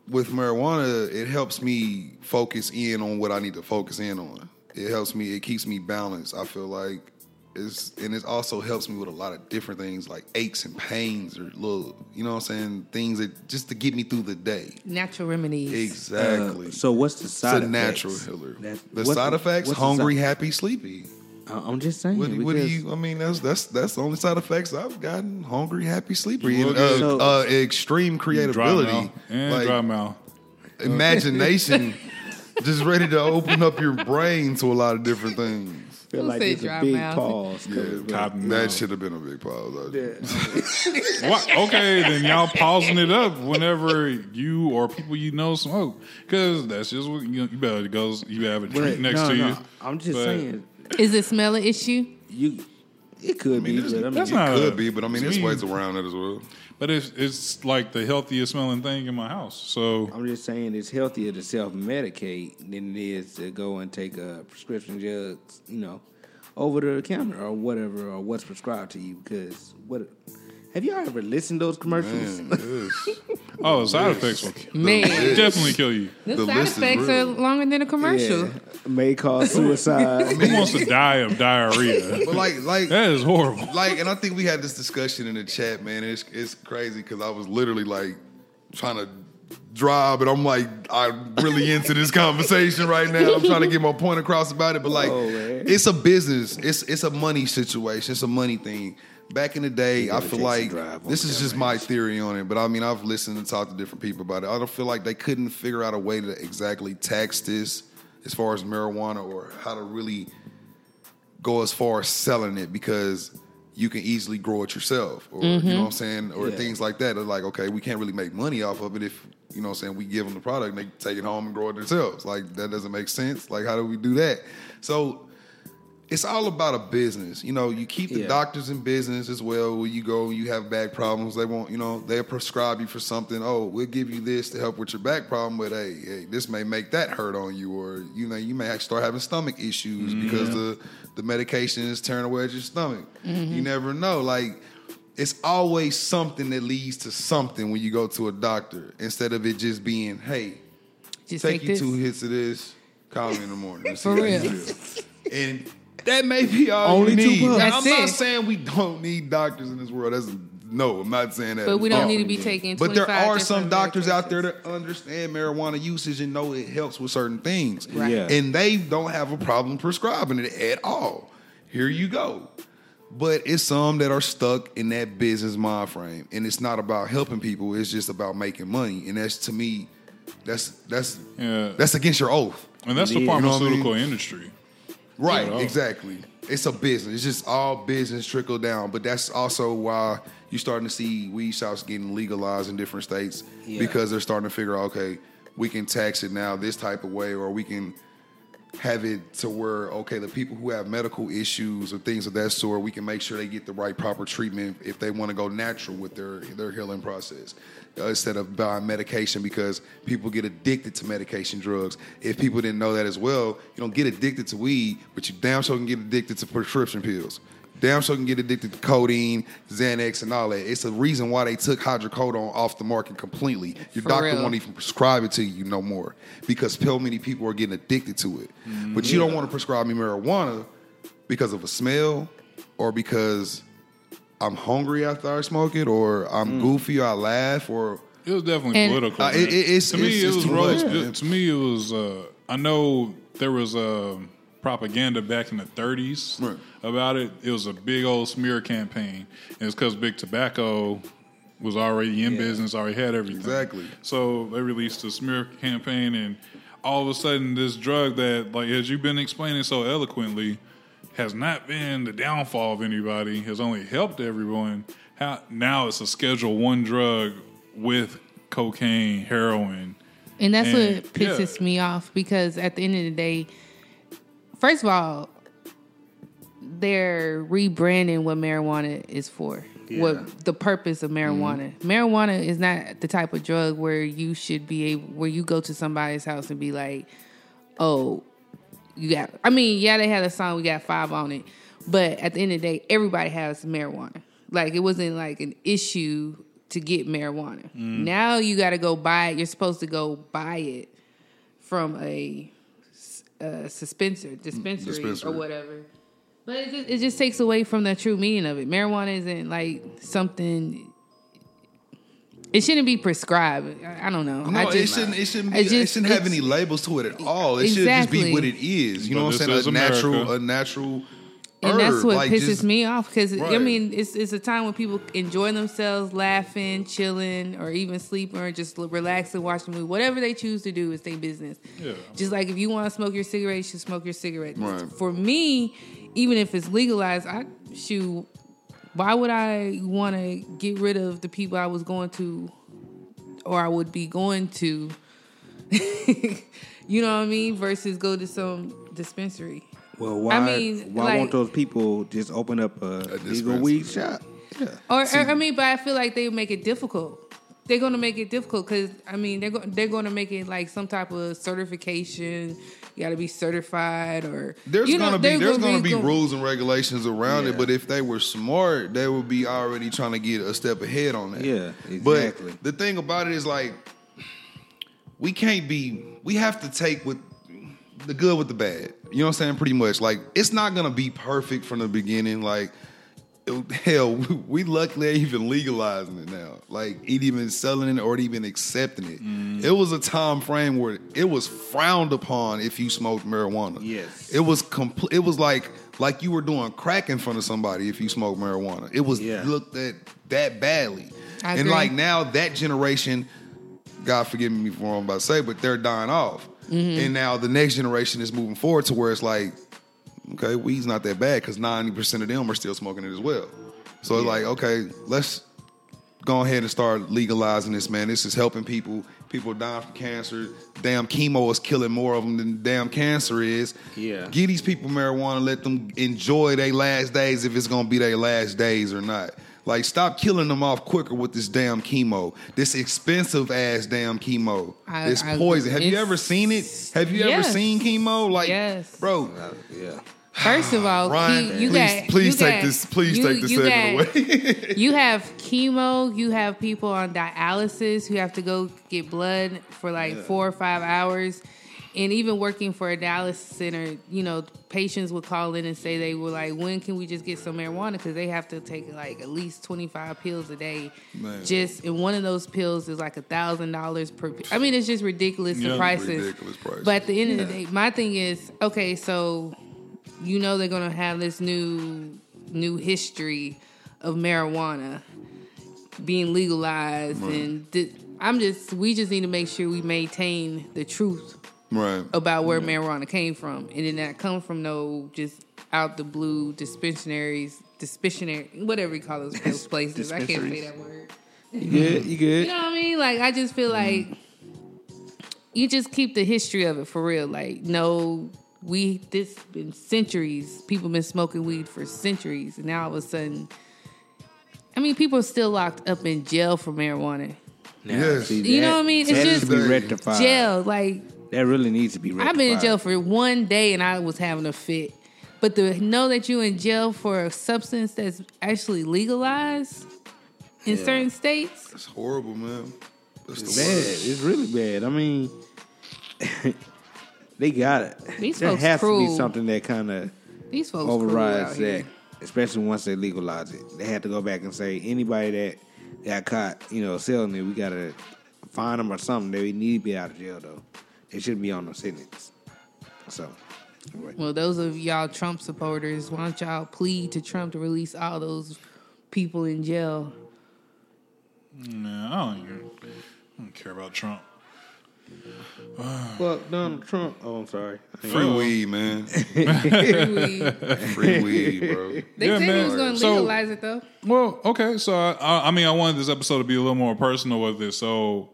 with marijuana, it helps me focus in on what I need to focus in on. It helps me. It keeps me balanced. I feel like it's and it also helps me with a lot of different things like aches and pains or little, you know what I'm saying, things that just to get me through the day. Natural remedies. Exactly. Uh, so what's the side? it's side a effects? natural healer. That- the what- side effects: hungry, side- happy, sleepy. I- I'm just saying. What, what do you? I mean, that's that's that's the only side effects I've gotten: hungry, happy, sleepy, and, uh, So- uh, extreme Dry creativity, mouth and like dry mouth. imagination, just ready to open up your brain to a lot of different things. Feel Who like said it's a big mouth? pause. coming back. That should have been a big pause. Yeah. What? Okay, then y'all pausing it up whenever you or people you know smoke, because that's just what you, you better go. You have a drink But, next no, to no, you. I'm just But saying Is it smell an issue? you. It could be, but I mean, that's It not- could be, but I mean, to there's me- ways around it as well. But it's it's like the healthiest smelling thing in my house. So I'm just saying it's healthier to self medicate than it is to go and take a prescription drugs, you know, over the counter or whatever or what's prescribed to you. Because what have y'all ever listened to those commercials? Man, yes. oh, side effects will kill- Man, definitely kill you. the, the side list is effects are longer than a commercial. Yeah, may cause suicide. Who wants to die of diarrhea? but like, like, That is horrible. like, and I think we had this discussion in the chat, man. It's it's crazy because I was literally like trying to drive, and I'm like, I'm really into this conversation right now. I'm trying to get my point across about it, but like, Oh, man. it's a business. It's it's a money situation. It's a money thing. Back in the day, I feel like this is that just my theory on it, but I mean, I've listened and talked to different people about it. I don't feel like they couldn't figure out a way to exactly tax this as far as marijuana or how to really go as far as selling it because you can easily grow it yourself or you know mm-hmm. what I'm saying or Yeah. things like that. They're like, okay, we can't really make money off of it if you know what I'm saying we give them the product and they take it home and grow it themselves. Like that doesn't make sense. Like how do we do that? So it's all about a business. You know, you keep the Yeah. doctors in business as well. Where you go, you have back problems. They won't, you know, they'll prescribe you for something. Oh, we'll give you this to help with your back problem, but hey, hey this may make that hurt on you, or you know, you may actually start having stomach issues mm-hmm. because the the medication is tearing away at your stomach. Mm-hmm. You never know. Like it's always something that leads to something when you go to a doctor instead of it just being, hey, Just take take you this. two hits of this, call me in the morning. For real. And that may be all Only you two need. bucks. Now, That's I'm not it. saying we don't need doctors in this world. That's no, I'm not saying that. But we don't need to be taking. But there 25 are some different doctors out there medications. that understand marijuana usage and know it helps with certain things. Right. Yeah. And they don't have a problem prescribing it at all. Here you go. But it's some that are stuck in that business mind frame, and it's not about helping people. It's just about making money, and that's to me, that's that's Yeah. that's against your oath. And that's the Yeah. You know what I pharmaceutical mean? industry. Right, Yeah. exactly. It's a business. It's just all business trickle down. But that's also why you're starting to see weed shops getting legalized in different states Yeah. because they're starting to figure out, okay, we can tax it now this type of way, or we can have it to where, okay, the people who have medical issues or things of that sort, we can make sure they get the right proper treatment if they want to go natural with their their healing process. Uh, instead of buying medication because people get addicted to medication drugs. If people didn't know that as well, you don't get addicted to weed, but you damn sure can get addicted to prescription pills. Damn sure can get addicted to codeine, Xanax, and all that. It's a reason why they took hydrocodone off the market completely. Your For doctor real. won't even prescribe it to you no more because so many people are getting addicted to it. But you don't want to prescribe me marijuana because of a smell or because I'm hungry after I smoke it or I'm goofy or I laugh or It was definitely And- political. Uh, it- it- it's- to me, it's- it was too rose. much, man. it- to me, it was. Uh, I know there was uh, propaganda back in the 30s Right. about it. It was a big old smear campaign, and it's because big tobacco was already in Yeah. business, already had everything. Exactly. So they released a smear campaign, and all of a sudden, this drug that, like as you've been explaining so eloquently, has not been the downfall of anybody. Has only helped everyone. How now it's a Schedule One drug with cocaine, heroin. And that's And, what pisses yeah. me off because at the end of the day, first of all, they're rebranding what marijuana is for. Yeah. What the purpose of marijuana. Mm-hmm. Marijuana is not the type of drug where you should be able where you go to somebody's house and be like, "Oh, you got I mean, yeah, they had a song we got 5 on it, but at the end of the day, everybody has marijuana. Like it wasn't like an issue to get marijuana. Mm. Now you got to go buy it. You're supposed to go buy it from a, s- a dispenser, dispensary, dispensary. or whatever. But it just, it just takes away from the true meaning of it. Marijuana isn't like something. It shouldn't be prescribed. I, I don't know. No, I it shouldn't. It shouldn't. Be, I it just- shouldn't have any labels to it at all. It should just be what it is. You But know what I'm saying? is A natural, a natural. And that's what Like, pisses just- me off because I mean it's it's a time when people enjoy themselves, laughing, chilling, or even sleeping, or just relaxing, watching a movie. Whatever they choose to do is their business. Yeah. Just like if you want to smoke your cigarette, you should smoke your cigarette. Right. For me, even if it's legalized, I shoot. Why would I want to get rid of the people I was going to, or I would be going to? you know what I mean? Versus go to some dispensary. Well, why? mean, why like- won't those people just open up a, legal weed shop? Yeah. Or, or I mean, but I feel like they make it difficult. They're going to make it difficult because I mean they're go- they're going to make it like some type of certification. You got to be certified, or There's you know, gonna be they're there's gonna be go- rules and regulations around Yeah. it, but if they were smart, they would be already trying to get a step ahead on that. Yeah, exactly. But the thing about it is like we can't be we have to take with the good with the bad. You know what I'm saying? Pretty much. Like it's not gonna be perfect from the beginning. Like it- hell, we luckily ain't even legalizing it now. Like it even selling it or even accepting it. Mm. It was a time frame where it was frowned upon if you smoked marijuana. Yes. It was complete. It was like like you were doing crack in front of somebody if you smoked marijuana. It was Yeah. looked at that badly. I and agree. like now that generation, God forgive me for what I'm about to say, but they're dying off. Mm-hmm. And now the next generation is moving forward to where it's like, okay, weed's not that bad because 90% of them are still smoking it as well. So it's like, okay, let's go ahead and start legalizing this, man. This is helping people. People dying from cancer. Damn chemo is killing more of them than damn cancer is. Yeah. Give these people marijuana, let them enjoy their last days if it's gonna be their last days or not. Like, stop killing them off quicker with this damn chemo. This expensive ass damn chemo. I- this I- poison. Have you ever seen it? Have you ever seen chemo? Like, Yes. bro, Uh, yeah. First of all, Ryan, ke- you please, got please you take got- this. Please you- take this you segment got- away. you have chemo. You have people on dialysis who have to go get blood for like four or five hours. And even working for a dialysis center, you know, patients would call in and say they were like, "When can we just get some marijuana?" Because they have to take like at least twenty five pills a day. Man. Just and one of those pills is like a thousand dollars per. I mean, it's just ridiculous the Yeah. prices. Ridiculous prices. But at the end of the day, my thing is okay. So you know they're gonna have this new new history of marijuana being legalized, and th- I'm just we just need to make sure we maintain the truth Right. about where marijuana came from, and then that come from no just out the blue dispensaries, dispensary, whatever you call those, those places. I can't say that word. You good? You good? You know what I mean? Like I just feel mm-hmm. like you just keep the history of it for real. Like no, we this been centuries. People been smoking weed for centuries, and now all of a sudden, I mean, people are still locked up in jail for marijuana. Yes. You know what I mean? It's just to rectified. Jail, like That really needs to be rectified. I've been in jail for one day and I was having a fit. But to know that you're in jail for a substance that's actually legalized in certain states, It's horrible, man. That's the bad. worst. It's really bad. I mean, they got it. These there folks has to be something that kind of these folks cruel overrides here. that, especially once they legalize it. They had to go back and say anybody that got caught, you know, selling it, we gotta find them or something. They need to be out of jail though. They shouldn't be on no sentence. So, Well, those of y'all Trump supporters, why don't y'all plead to Trump to release all those people in jail? No, I don't, even, I don't care about Trump. well, Donald Trump. Oh, I'm sorry. Free weed, man. Free weed. Free weed, bro. They Yeah, said he was going to So- legalize it though. Well, okay. So I- I, I mean, I wanted this episode to be a little more personal with it. So,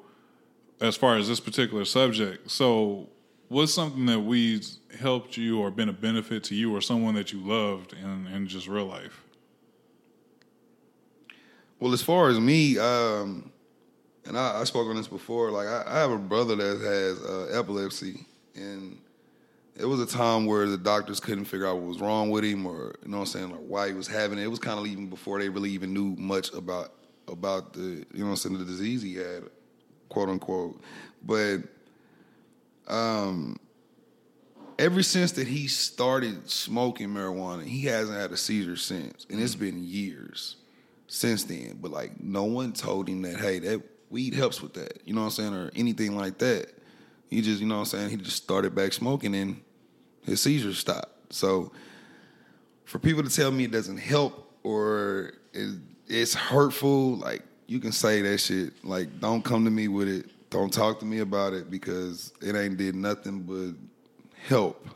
as far as this particular subject, so what's something that we helped you or been a benefit to you or someone that you loved in, in just real life? Well, as far as me, um, and I, I spoke on this before. Like I, I have a brother that has uh, epilepsy, and it was a time where the doctors couldn't figure out what was wrong with him, or you know what I'm saying, like why he was having it. It was kind of even before they really even knew much about about the you know what I'm saying the disease he had, quote unquote. But um, ever since that he started smoking marijuana, he hasn't had a seizure since, and it's been years since then. But like, no one told him that, hey, that weed helps with that, you know what I'm saying, or anything like that. He just, you know what I'm saying, he just started back smoking and his seizures stopped. So for people to tell me it doesn't help or it, it's hurtful, like you can say that shit. Like, don't come to me with it. Don't talk to me about it because it ain't did nothing but help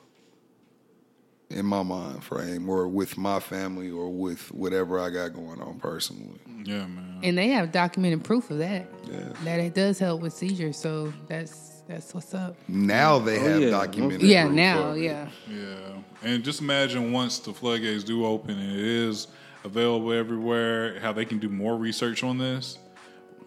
in my mind frame or with my family or with whatever I got going on personally. Yeah, man. And they have documented proof of that. Yeah. That it does help with seizures. So that's that's what's up. Now they Oh, have yeah. documented. Yeah, proof now, of it. yeah. Yeah, and just imagine once the floodgates do open and it is available everywhere, how they can do more research on this.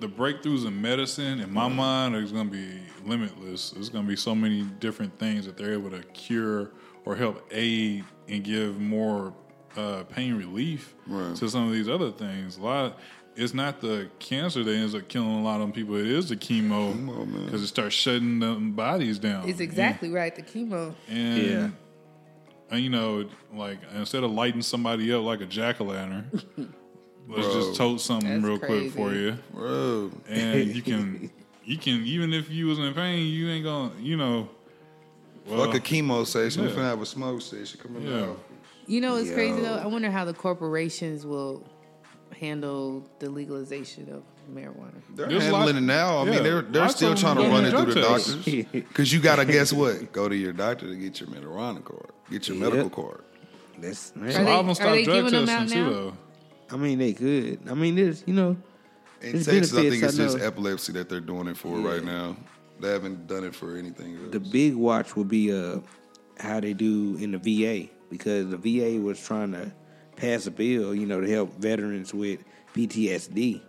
The breakthroughs in medicine, in my mind, is going to be limitless. There's going to be so many different things that they're able to cure or help aid and give more uh, pain relief Right. to some of these other things. A lot. It's not the cancer that ends up killing a lot of people. It is the chemo because it starts shutting them bodies down. It's exactly right. The chemo. And, Yeah. And, you know, like instead of lighting somebody up like a jack o' lantern, let's Bro. just tote something That's real quick for you, Bro. and you can, you can even if you was in pain, you ain't gonna, you know, well, Fuck a chemo session. We're finna have a smoke session coming yeah, out. You know what's crazy though? I wonder how the corporations will handle the legalization of marijuana. They're There's handling lot- it now. I yeah, mean, they're they're lots still trying to run it through the doctors. Because you gotta guess what? Go to your doctor to get your marijuana card. Get your Yep. medical card. That's Are a they- lot of them are stop they drug giving them testing out too, now? though. I mean, they could. I mean, there's you know, In There's Texas, I think benefits, it's I just know. epilepsy that they're doing it for right now. They haven't done it for anything else. the big watch will be uh how they do in the VA because the VA was trying to pass a bill, you know, to help veterans with PTSD.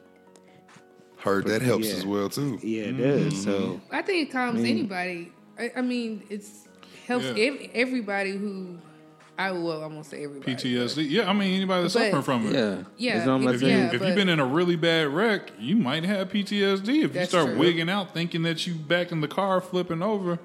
Heard that helps Yeah. as well too. Yeah, it does. So I think it calms anybody. I, I mean, it's helps Yeah. ev- everybody who. I well, I won't say everybody. PTSD. Yeah, I mean anybody that's But- suffering from it. yeah, Yeah, That's what I'm yeah. If you've been in a really bad wreck, you might have PTSD. If you start true. wigging out thinking that you back in the car flipping over,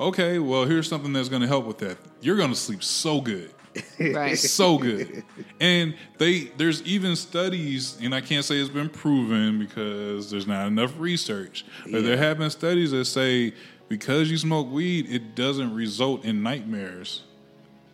okay, well here's something that's going to help with that. You're going to sleep so good. Right. so good. And they there's even studies, and I can't say it's been proven because there's not enough research. But there have been studies that say because you smoke weed, it doesn't result in nightmares.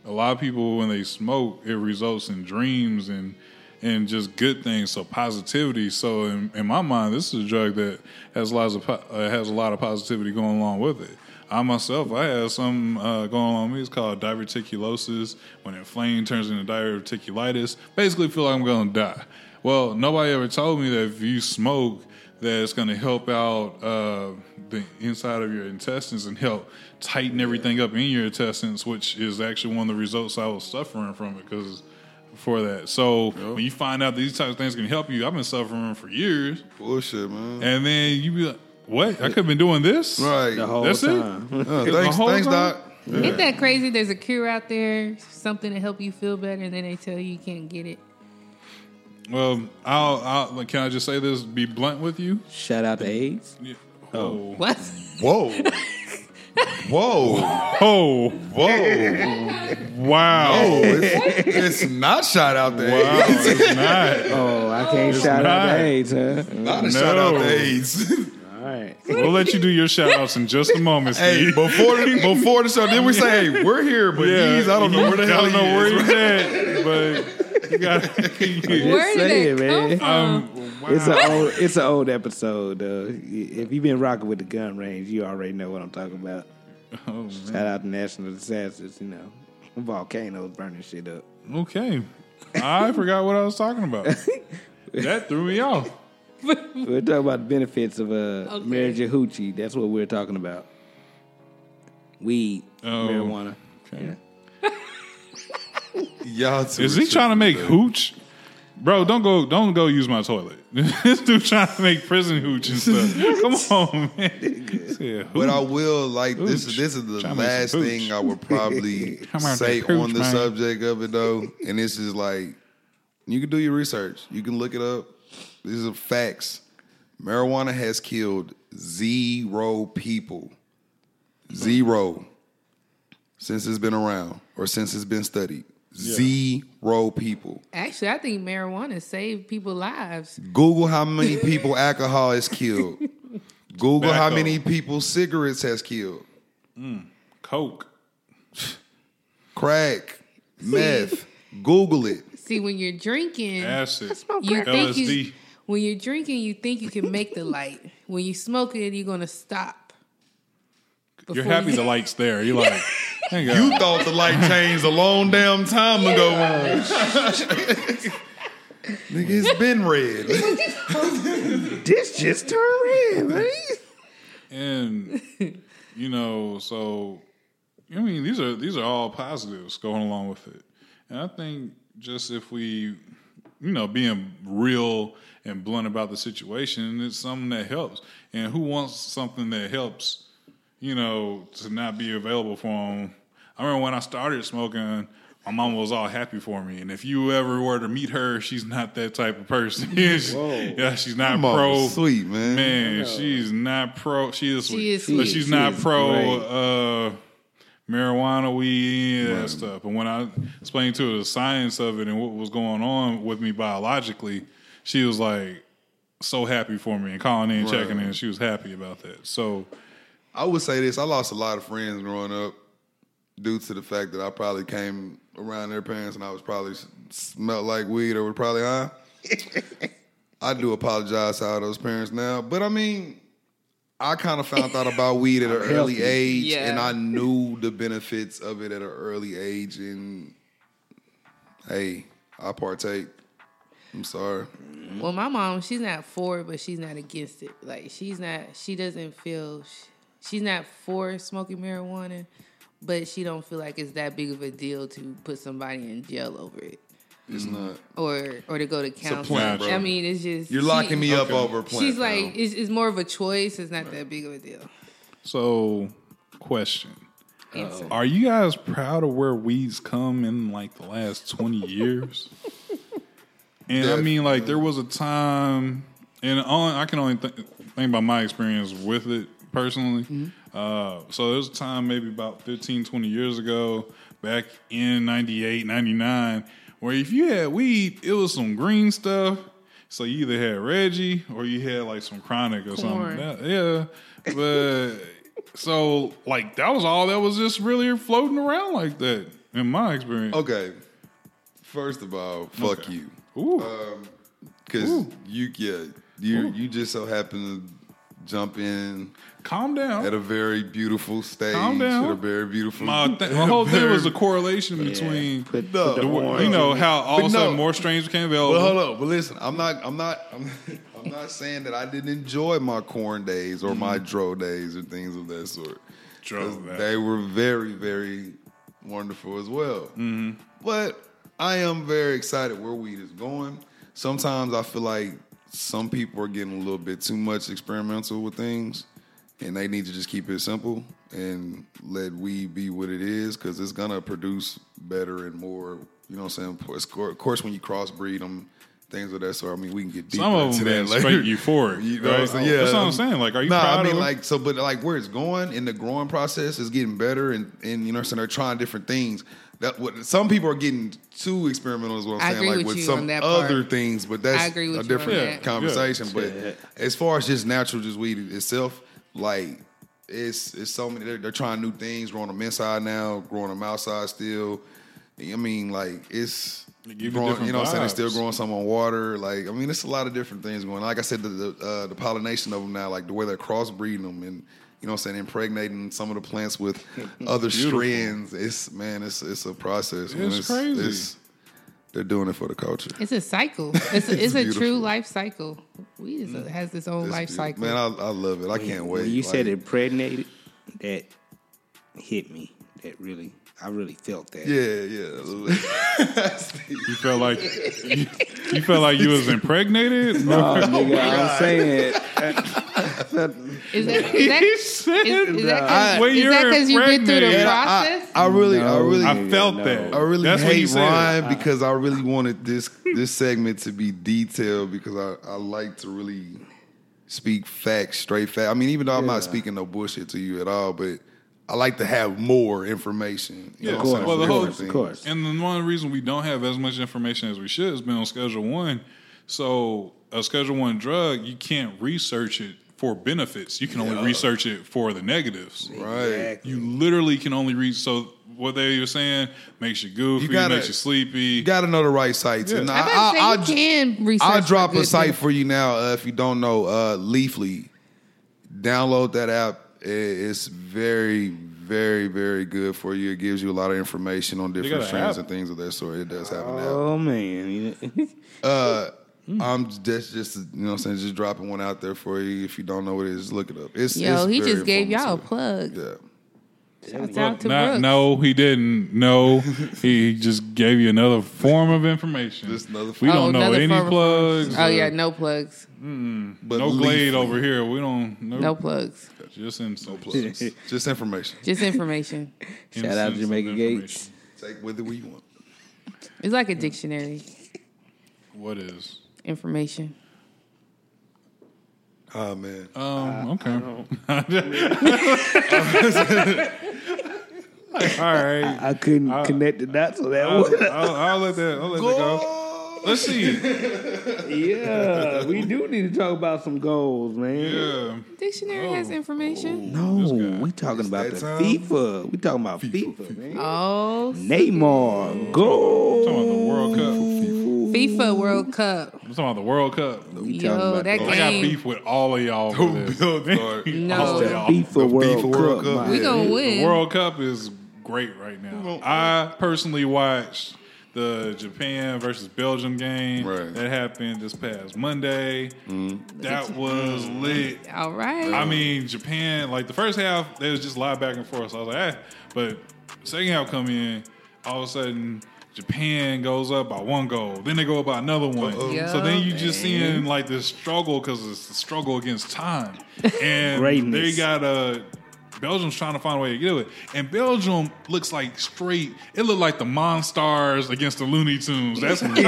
a lot of people when they smoke, it results in dreams and and just good things. So positivity. So in, in my mind, this is a drug that has lots of uh, has a lot of positivity going along with it. I myself, I have some uh, going on me. It's called diverticulosis. When inflamed, turns into diverticulitis. Basically, feel like I'm going to die. Well, nobody ever told me that if you smoke, that it's going to help out uh, the inside of your intestines and help tighten everything up in your intestines, which is actually one of the results I was suffering from it because for that. So when you find out these types of things can help you, I've been suffering for years, Bullshit, man. and then you be like, "What? I could have been doing this." right. The whole That's it? time. Uh, The thanks, whole thanks, time? Doc. Isn't that crazy? There's a cure out there, something to help you feel better, and then they tell you you can't get it. Well, I'll, I'll can I just say this? Be blunt with you. Shout out to AIDS. Yeah. Oh, What? Whoa. Whoa. oh, Whoa. wow! Oh, it's, it's not shot out there. Wow, it's not. Oh, I can't shout out not. to AIDS, huh? Not a shout out No. to AIDS. All right. We'll let you do your shout outs in just a moment, hey, Steve. before the, before the show, then we say, hey, we're here, but he's, I don't know where the hell I don't know he where is. he's at, but you got. Where did saying, that come man. um, wow. It's an old, it's an old episode. Uh, if you've been rocking with the gun range, you already know what I'm talking about. Oh, man. Shout out to national disasters. You know, volcanoes burning shit up. Okay, I forgot what I was talking about. that threw me off. We're talking about the benefits of uh, Okay. marriage hoochie. That's what we're talking about. Weed, Oh. marijuana. Okay. Y'all Is he trying to make tripping, hooch? Bro, don't go, don't go use my toilet. this dude trying to make prison hooch and stuff. Come on, man. Yeah, But I will like this. Hooch. This is the Tryna last thing I would probably Come on, say hooch, on the man. subject of it though, and this is like you can do your research. You can look it up. These are facts. Marijuana has killed zero people, zero, since it's been around or since it's been studied. Zero people. Actually, I think marijuana saved people's lives. Google how many people alcohol has killed. Google how Tobacco. many people cigarettes has killed. Mm, Coke. crack, meth. Google it. See, when you're drinking, Acid. you think you, LSD. When you're drinking, you think you can make the light. When you smoke it, you're gonna stop. You're happy you- the light's there. You're like, thank You thought the light changed a long damn time ago. Nigga, it's been red. This just turned red, man. and you know, so I mean, these are these are all positives going along with it. And I think just if we, you know, being real and blunt about the situation, it's something that helps. And who wants something that helps, you know, to not be available for them? I remember when I started smoking. My mom was all happy for me, and if you ever were to meet her, she's not that type of person. yeah, she's not Mom pro. Sweet man. Man, she's not pro. She is sweet, is but she's She not is pro great. uh, marijuana, weed, any of that stuff. And when I explained to her the science of it and what was going on with me biologically, she was like so happy for me and calling in, checking in. She was happy about that. So I would say this: I lost a lot of friends growing up due to the fact that I probably came around their parents and I was probably smelled like weed or was probably high. I do apologize to all those parents now, but I mean, I kind of found out about weed at an early age, Yeah. and I knew the benefits of it at an early age. And hey, I partake. I'm sorry. Well, my mom, she's not for it, but she's not against it. Like she's not, she doesn't feel, she's not for smoking marijuana, but she don't feel like it's that big of a deal to put somebody in jail over it, It's not. or or to go to counseling. plant, bro. I mean, it's just You're she- locking me up Okay. over a plant. She's bro. like, it's, it's more of a choice. It's not that big of a deal. so question. Answer. Are you guys proud of where weeds come in like the last 20 years? and I mean, like, there was a time, and on, I can only th- think about my experience with it personally. Uh, so there was a time, maybe about 15, 20 years ago, back in 98, 99, where if you had weed, it was some green stuff. So you either had Reggie or you had like some chronic or something. That- yeah. But so like that was all that was just really floating around like that. in my experience. Okay. First of all, fuck Okay. you. Ooh. Um, because you, yeah, you you just so happen to jump in Calm down. at a very beautiful stage. Calm down. At a very beautiful. my, th- my whole thing was a correlation between Put, No. the The- orange you know how all of a sudden no. more strains became But hold available. on, but listen, I'm not, I'm not, I'm, I'm not saying that I didn't enjoy my corn days or my mm-hmm. dro days or things of that sort. Dro 'Cause days. They were very, very wonderful as well. Mm-hmm. But I am very excited where weed is going. Sometimes I feel like some people are getting a little bit too much experimental with things, and they need to just keep it simple and let weed be what it is because it's gonna produce better and more. You know what I'm saying? Of course, when you crossbreed them, things of that sort. I mean, we can get of into that later. straight euphoric. You know what I'm right? saying? Yeah, That's what I'm saying. Like, are you Nah, I mean, like, so, but like where it's going in the growing process is getting better, and and you know, what I'm saying they're trying different things. That what some people are getting too experimental is what I'm I saying, agree like with with you some on that part. other things, but that's I agree with a different that. conversation. Yeah. But as far as just natural, just weed itself, like it's it's so many. They're, they're trying new things, growing them inside now, growing them outside still. I mean, like it's give you growing, you know, what I'm saying they're still growing some on water. Like I mean, it's a lot of different things going. on. Like I said, the the, uh, the pollination of them now, like the way they're crossbreeding them and. You know what I'm saying? Impregnating some of the plants with other strands. It's man, it's it's a process. man. It's crazy. they're doing it for the culture. It's a cycle. It's a, it's a true life cycle. Weed is a, has its own It's life beautiful. cycle. Man, I, I love it. I can't wait. When you Like, said impregnated, that hit me. That really, I really felt that. Yeah, yeah. You felt like you, you felt like you was impregnated. Oh, no, nigga, I'm oh, saying. is that is that is, is that because you're through the impregnated- process? I, I really, I really, I felt No. that. I really That's hate said. Ryan uh, because I really wanted this this segment to be detailed because I, I like to really speak facts, straight facts. I mean, even though I'm Yeah. not speaking no bullshit to you at all, but I like to have more information. You Yeah, know of what I'm saying? course, well, the whole- Of course. And then one reason we don't have as much information as we should has been on Schedule One. So a Schedule One drug, you can't research it for benefits. You can only research it for the negatives. Right. Exactly. You literally can only read. So what they were saying makes you goofy, You gotta- makes you sleepy. You got to know the right sites. Yeah. And I I, I, I'll, you can research. I'll drop a site things. for you now uh, if you don't know. Uh, Leafly. Download that app. It- It's very, very, very good for you. It gives you a lot of information on different got an strands app? and things of that sort. It does have an app. Oh man, Uh, I'm just, just you know, what I'm saying, just dropping one out there for you. If you don't know what it is, look it up. It's Yo, it's he very just gave y'all a informative. plug. Yeah, Shouts Well, not- no, he didn't. No, he just gave you another form of information. Just another we don't Oh, know any plugs. Oh or- yeah, uh, no plugs. but no glade over here. We don't. No, No plugs. Just in no Plugs. just information. Just information. Shout out to Jamaica Gates. Take with it you want. It's like a dictionary. What is? Information. Oh man, Um. okay. All right. I couldn't connect the dots on that I'll, one. I'll, I'll let that. I'll let that go. Let's see. yeah, we do need to talk about some goals, man. Yeah. Dictionary has information. No, we talking about the time. FIFA. We talking about FIFA, man. Oh, Neymar, goal. talking about the World Cup. FIFA World Cup. I'm talking about the World Cup. Yo, that that. I got beef with all of y'all. For Don't this. No. All of The y'all. FIFA World, FIFA World Cup. Cup, man. We gonna The win. World Cup is great right now. I personally watched the Japan versus Belgium game Right. that happened this past Monday. That was lit. All right. I mean, Japan, like the first half, they was just lie back and forth. So I was like, eh. But second half come in, all of a sudden, Japan goes up by one goal. Then they go up by another one. Yeah, so then you just man. seeing like this struggle because it's the struggle against time. And Greatness. they got a. Belgium's trying to find a way to get it. And Belgium looks like straight. It looked like the Monstars against the Looney Tunes. That's how,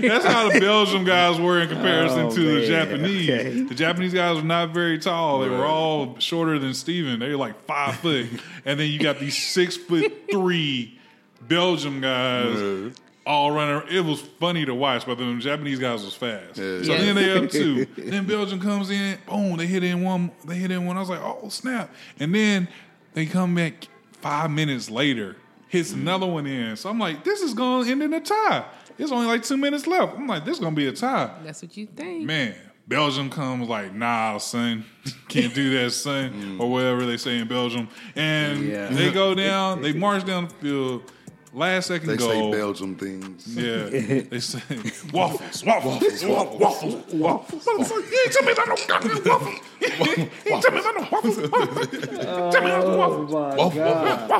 that's how the Belgium guys were in comparison Oh, to the. Japanese. Okay. The Japanese guys were not very tall. They were all shorter than Steven. They were like five foot. And then you got these six foot three Belgium guys all running. It was funny to watch, but the Japanese guys was fast. Yeah. So Yes. then they up two. then Belgium comes in, boom, they hit in one, they hit in one. I was like, oh snap. And then they come back five minutes later hits mm. another one in. So I'm like, this is going to end in a tie. It's only like two minutes left. I'm like, this is going to be a tie. That's what you think. Man, Belgium comes like, nah, son, can't do that, son, mm. or whatever they say in Belgium. And Yeah. they go down, they march down the field. Last second They goal. say Belgium things. Yeah, they say waffles, waffles, waffles, waffles, waffles. Motherfucker, you ain't tell me about no goddamn waffles. You ain't tell me about no waffles. Oh, waffles. Tell me about no waffles. Oh my God.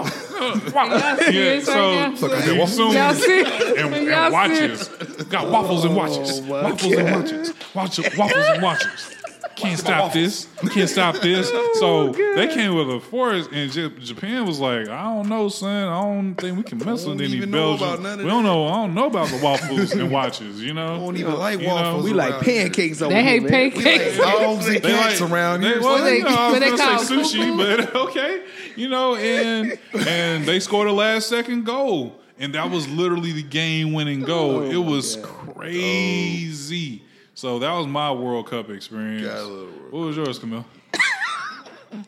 Y'all Yeah, serious so right now? Fuck, I said waffles. soon Y'all see? and, and Y'all watches. Got waffles and watches. Oh, my waffles and watches. Watch, waffles and watches. Can't stop this. Can't stop this. So oh, they came with a force, and Japan was like, "I don't know, son. I don't think we can mess with any even Belgians. about none of We don't know. I don't know about the waffles and watches. You know, I don't even like waffles. We like pancakes over They hate pancakes. Dogs and cats around here. well, they- you know, I was what they gonna call say sushi, but okay, you know, and and they scored a last second goal, and that was literally the game winning goal. Oh it was crazy. So that was my World Cup experience. God, I love World what was yours, Camille?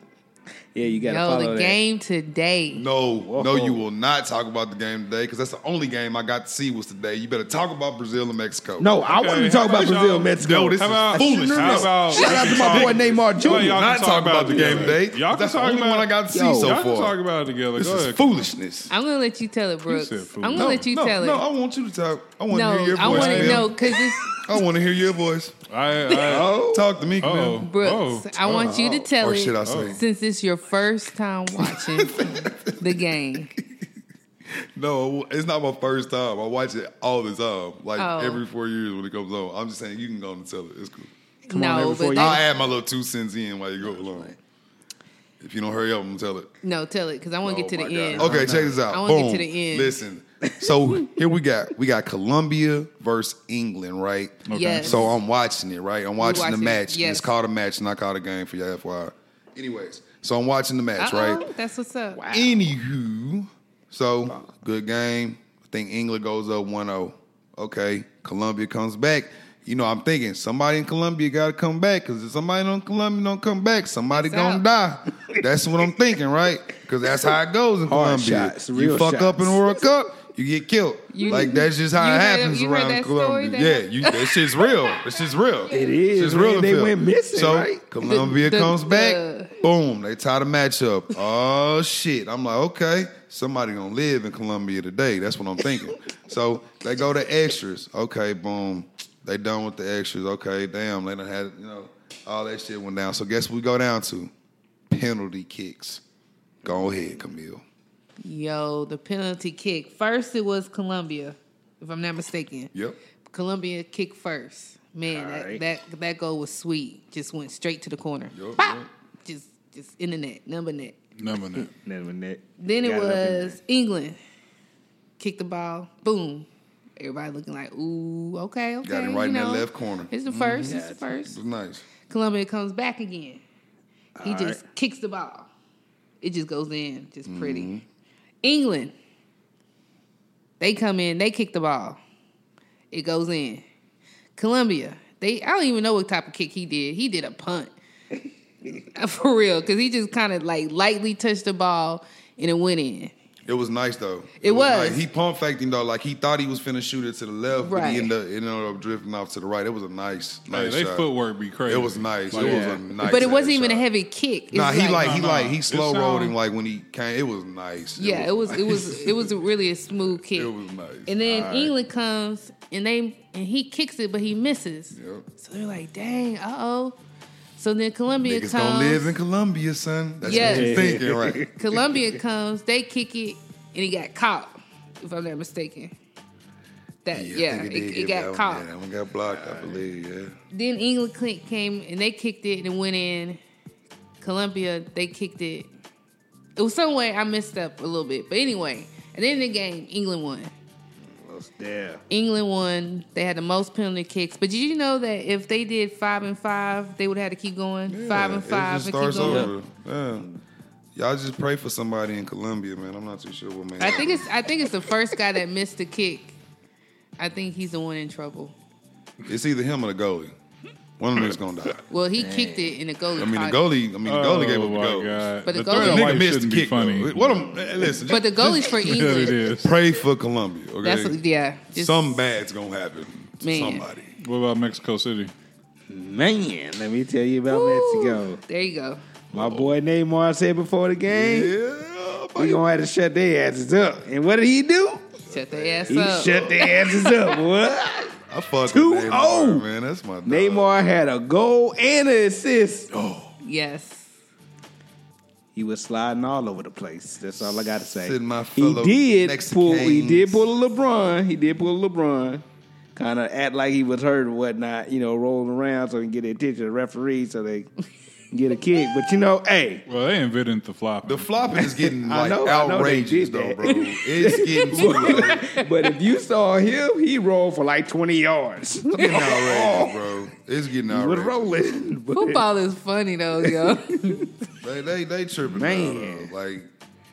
Yeah, you got to Yo, follow the that. game today. No, no, you will not talk about the game today because that's the only game I got to see was today. You better talk about Brazil and Mexico. No, I wanted to talk how about Brazil and Mexico. No, this How is about foolish. How about Shout out to my boy Neymar Jr. Well, y'all not can talk about the game together. today. Y'all can that's the only about one I got to see Yo. so Y'all can far. talk about it together. This Go is ahead. foolishness. I'm gonna let you tell it, Brooks. I'm gonna No, let you no, tell it. no, it. I want you to talk. I want to hear your voice. I want to Camille. know because it's I want to hear your voice. I, I, Oh, Talk to me, oh, Camille. Brooks. oh, I want you to oh. tell Or it should I say? since it's your first time watching the game. No, it's not my first time. I watch it all the time, like Oh. every four years when it comes on. I'm just saying you can go on and tell it. It's cool. on, no, every four but years. I'll that, add my little two cents in while you go along. If you don't hurry up, I'm gonna tell it. no, tell it because I want oh to Oh get to my the God. end. Okay, check this out. I wanna get Boom. to the end. Listen. So here we got we got Colombia versus England, right? Yes. So I'm watching it, right? I'm watching watch the match. and yes. It's called a match, not called a game for your FYI. Anyways, so I'm watching the match, Uh-oh, right? That's what's up. Wow. Anywho, so good game. I think England goes up 1-0. Okay, Colombia comes back. You know, I'm thinking somebody in Colombia got to come back because if somebody in Colombia don't come back, somebody It's gonna out. die. That's what I'm thinking, right? Because that's how it goes in Hard Colombia. shots, you real fuck up in the. World Cup, you get killed. You- like that's just how it happens heard around that Colombia. that yeah, happened? you, that shit's real. That shit's real. It is, It's man. real. They went missing, So right? Colombia The- the- comes back. the- Boom, they tie the match up. Oh shit. I'm like, okay, somebody gonna live in Colombia today. That's what I'm thinking. so they go to extras. Okay, boom. They done with the extras. Okay, damn, they done had, you know, all that shit went down. So guess what we go down to? Penalty kicks. Go ahead, Camille. Yo, the penalty kick. First, it was Colombia, if I'm not mistaken. Yep. Colombia kicked first. Man, that, Alright. that that goal was sweet. Just went straight to the corner. Yup, Pop! Just just in the net, number net. Number nine. Never net. Then it Got up in there. was England. Kicked the ball. Boom. Everybody looking like, ooh, okay, okay. Got it right you in that left corner. It's the 1st It's the It first. was nice. Colombia comes back again. He All just right. kicks the ball. It just goes in, just pretty. Mm-hmm. England, they come in, they kick the ball. It goes in. Colombia, they I don't even know what type of kick he did. He did a punt. For real, because he just kind of like lightly touched the ball and it went in. It was nice though. It was. nice. He pump faked him though, like he thought he was finna shoot it to the left, but he ended up, ended up drifting off to the right. It was a nice, Hey, nice they shot. footwork be crazy. It was nice. Like, it was a nice. but it wasn't ass even a heavy kick. It's Nah, he like he No, like he It slow rolled him like when he came. It was nice. Yeah, it was it was it was a really a smooth kick. It was nice. And then Alright. England comes and they and he kicks it, but he misses. Yep. So they're like, dang, uh oh. So then Colombia Niggas comes. gonna live in Colombia, son. That's Yes. what you're thinking, right? Colombia comes, they kick it, and he got caught, if I'm not mistaken. That yeah, think it, it got that one. caught. Yeah, that one got blocked, I believe. Yeah. Then England cl- came and they kicked it and it went in. Colombia, they kicked it. It was some way I messed up a little bit, but anyway, at the end of the game, England won. Yeah. England won. They had the most penalty kicks. But did you know that if they did five and five, they would have to keep going five and five It just and keep starts going? over. Yeah. Y'all just pray for somebody in Colombia, man. I'm not too sure what man. I think it's I think it's the first guy that missed the kick. I think he's the one in trouble. it's either him or the goalie. One of them niggas gonna die. Well, he kicked it, and the goalie. I mean, the caught it. goalie. I mean, the goalie gave Oh, up the goal. God. But the the goalie- third The The nigga missed the shouldn't kick. funny. Though. What? am- eh, listen, But the goalie's for Yeah, it England. is. pray for Colombia. Okay, That's yeah. just- some bad's gonna happen to Man. somebody. What about Mexico City? Man, let me tell you about Woo. Mexico. There you go. My boy Neymar said before the game, Yeah, we gonna have to shut their asses up. And what did he do? Shut their ass He up. shut their asses up, boy. I fuck Two with Neymar, oh. man. That's my dog. Neymar had a goal and an assist. Oh. Yes. He was sliding all over the place. That's all I got to say. Send my he fellow did pull. He did pull a LeBron. He did pull a LeBron. Kind of act like he was hurt or whatnot. You know, rolling around so he can get the attention of the referee so they can get a kick. But you know, hey, Well, they invented the flop. The flopping is getting I like know- I know they outrageous, did though, bro. It's getting too low. but if you saw him, he rolled for like twenty yards. It's getting outrageous, bro. It's getting He was outrageous. rolling. But- Football is funny though, yo. They they they tripping, Man. man. Like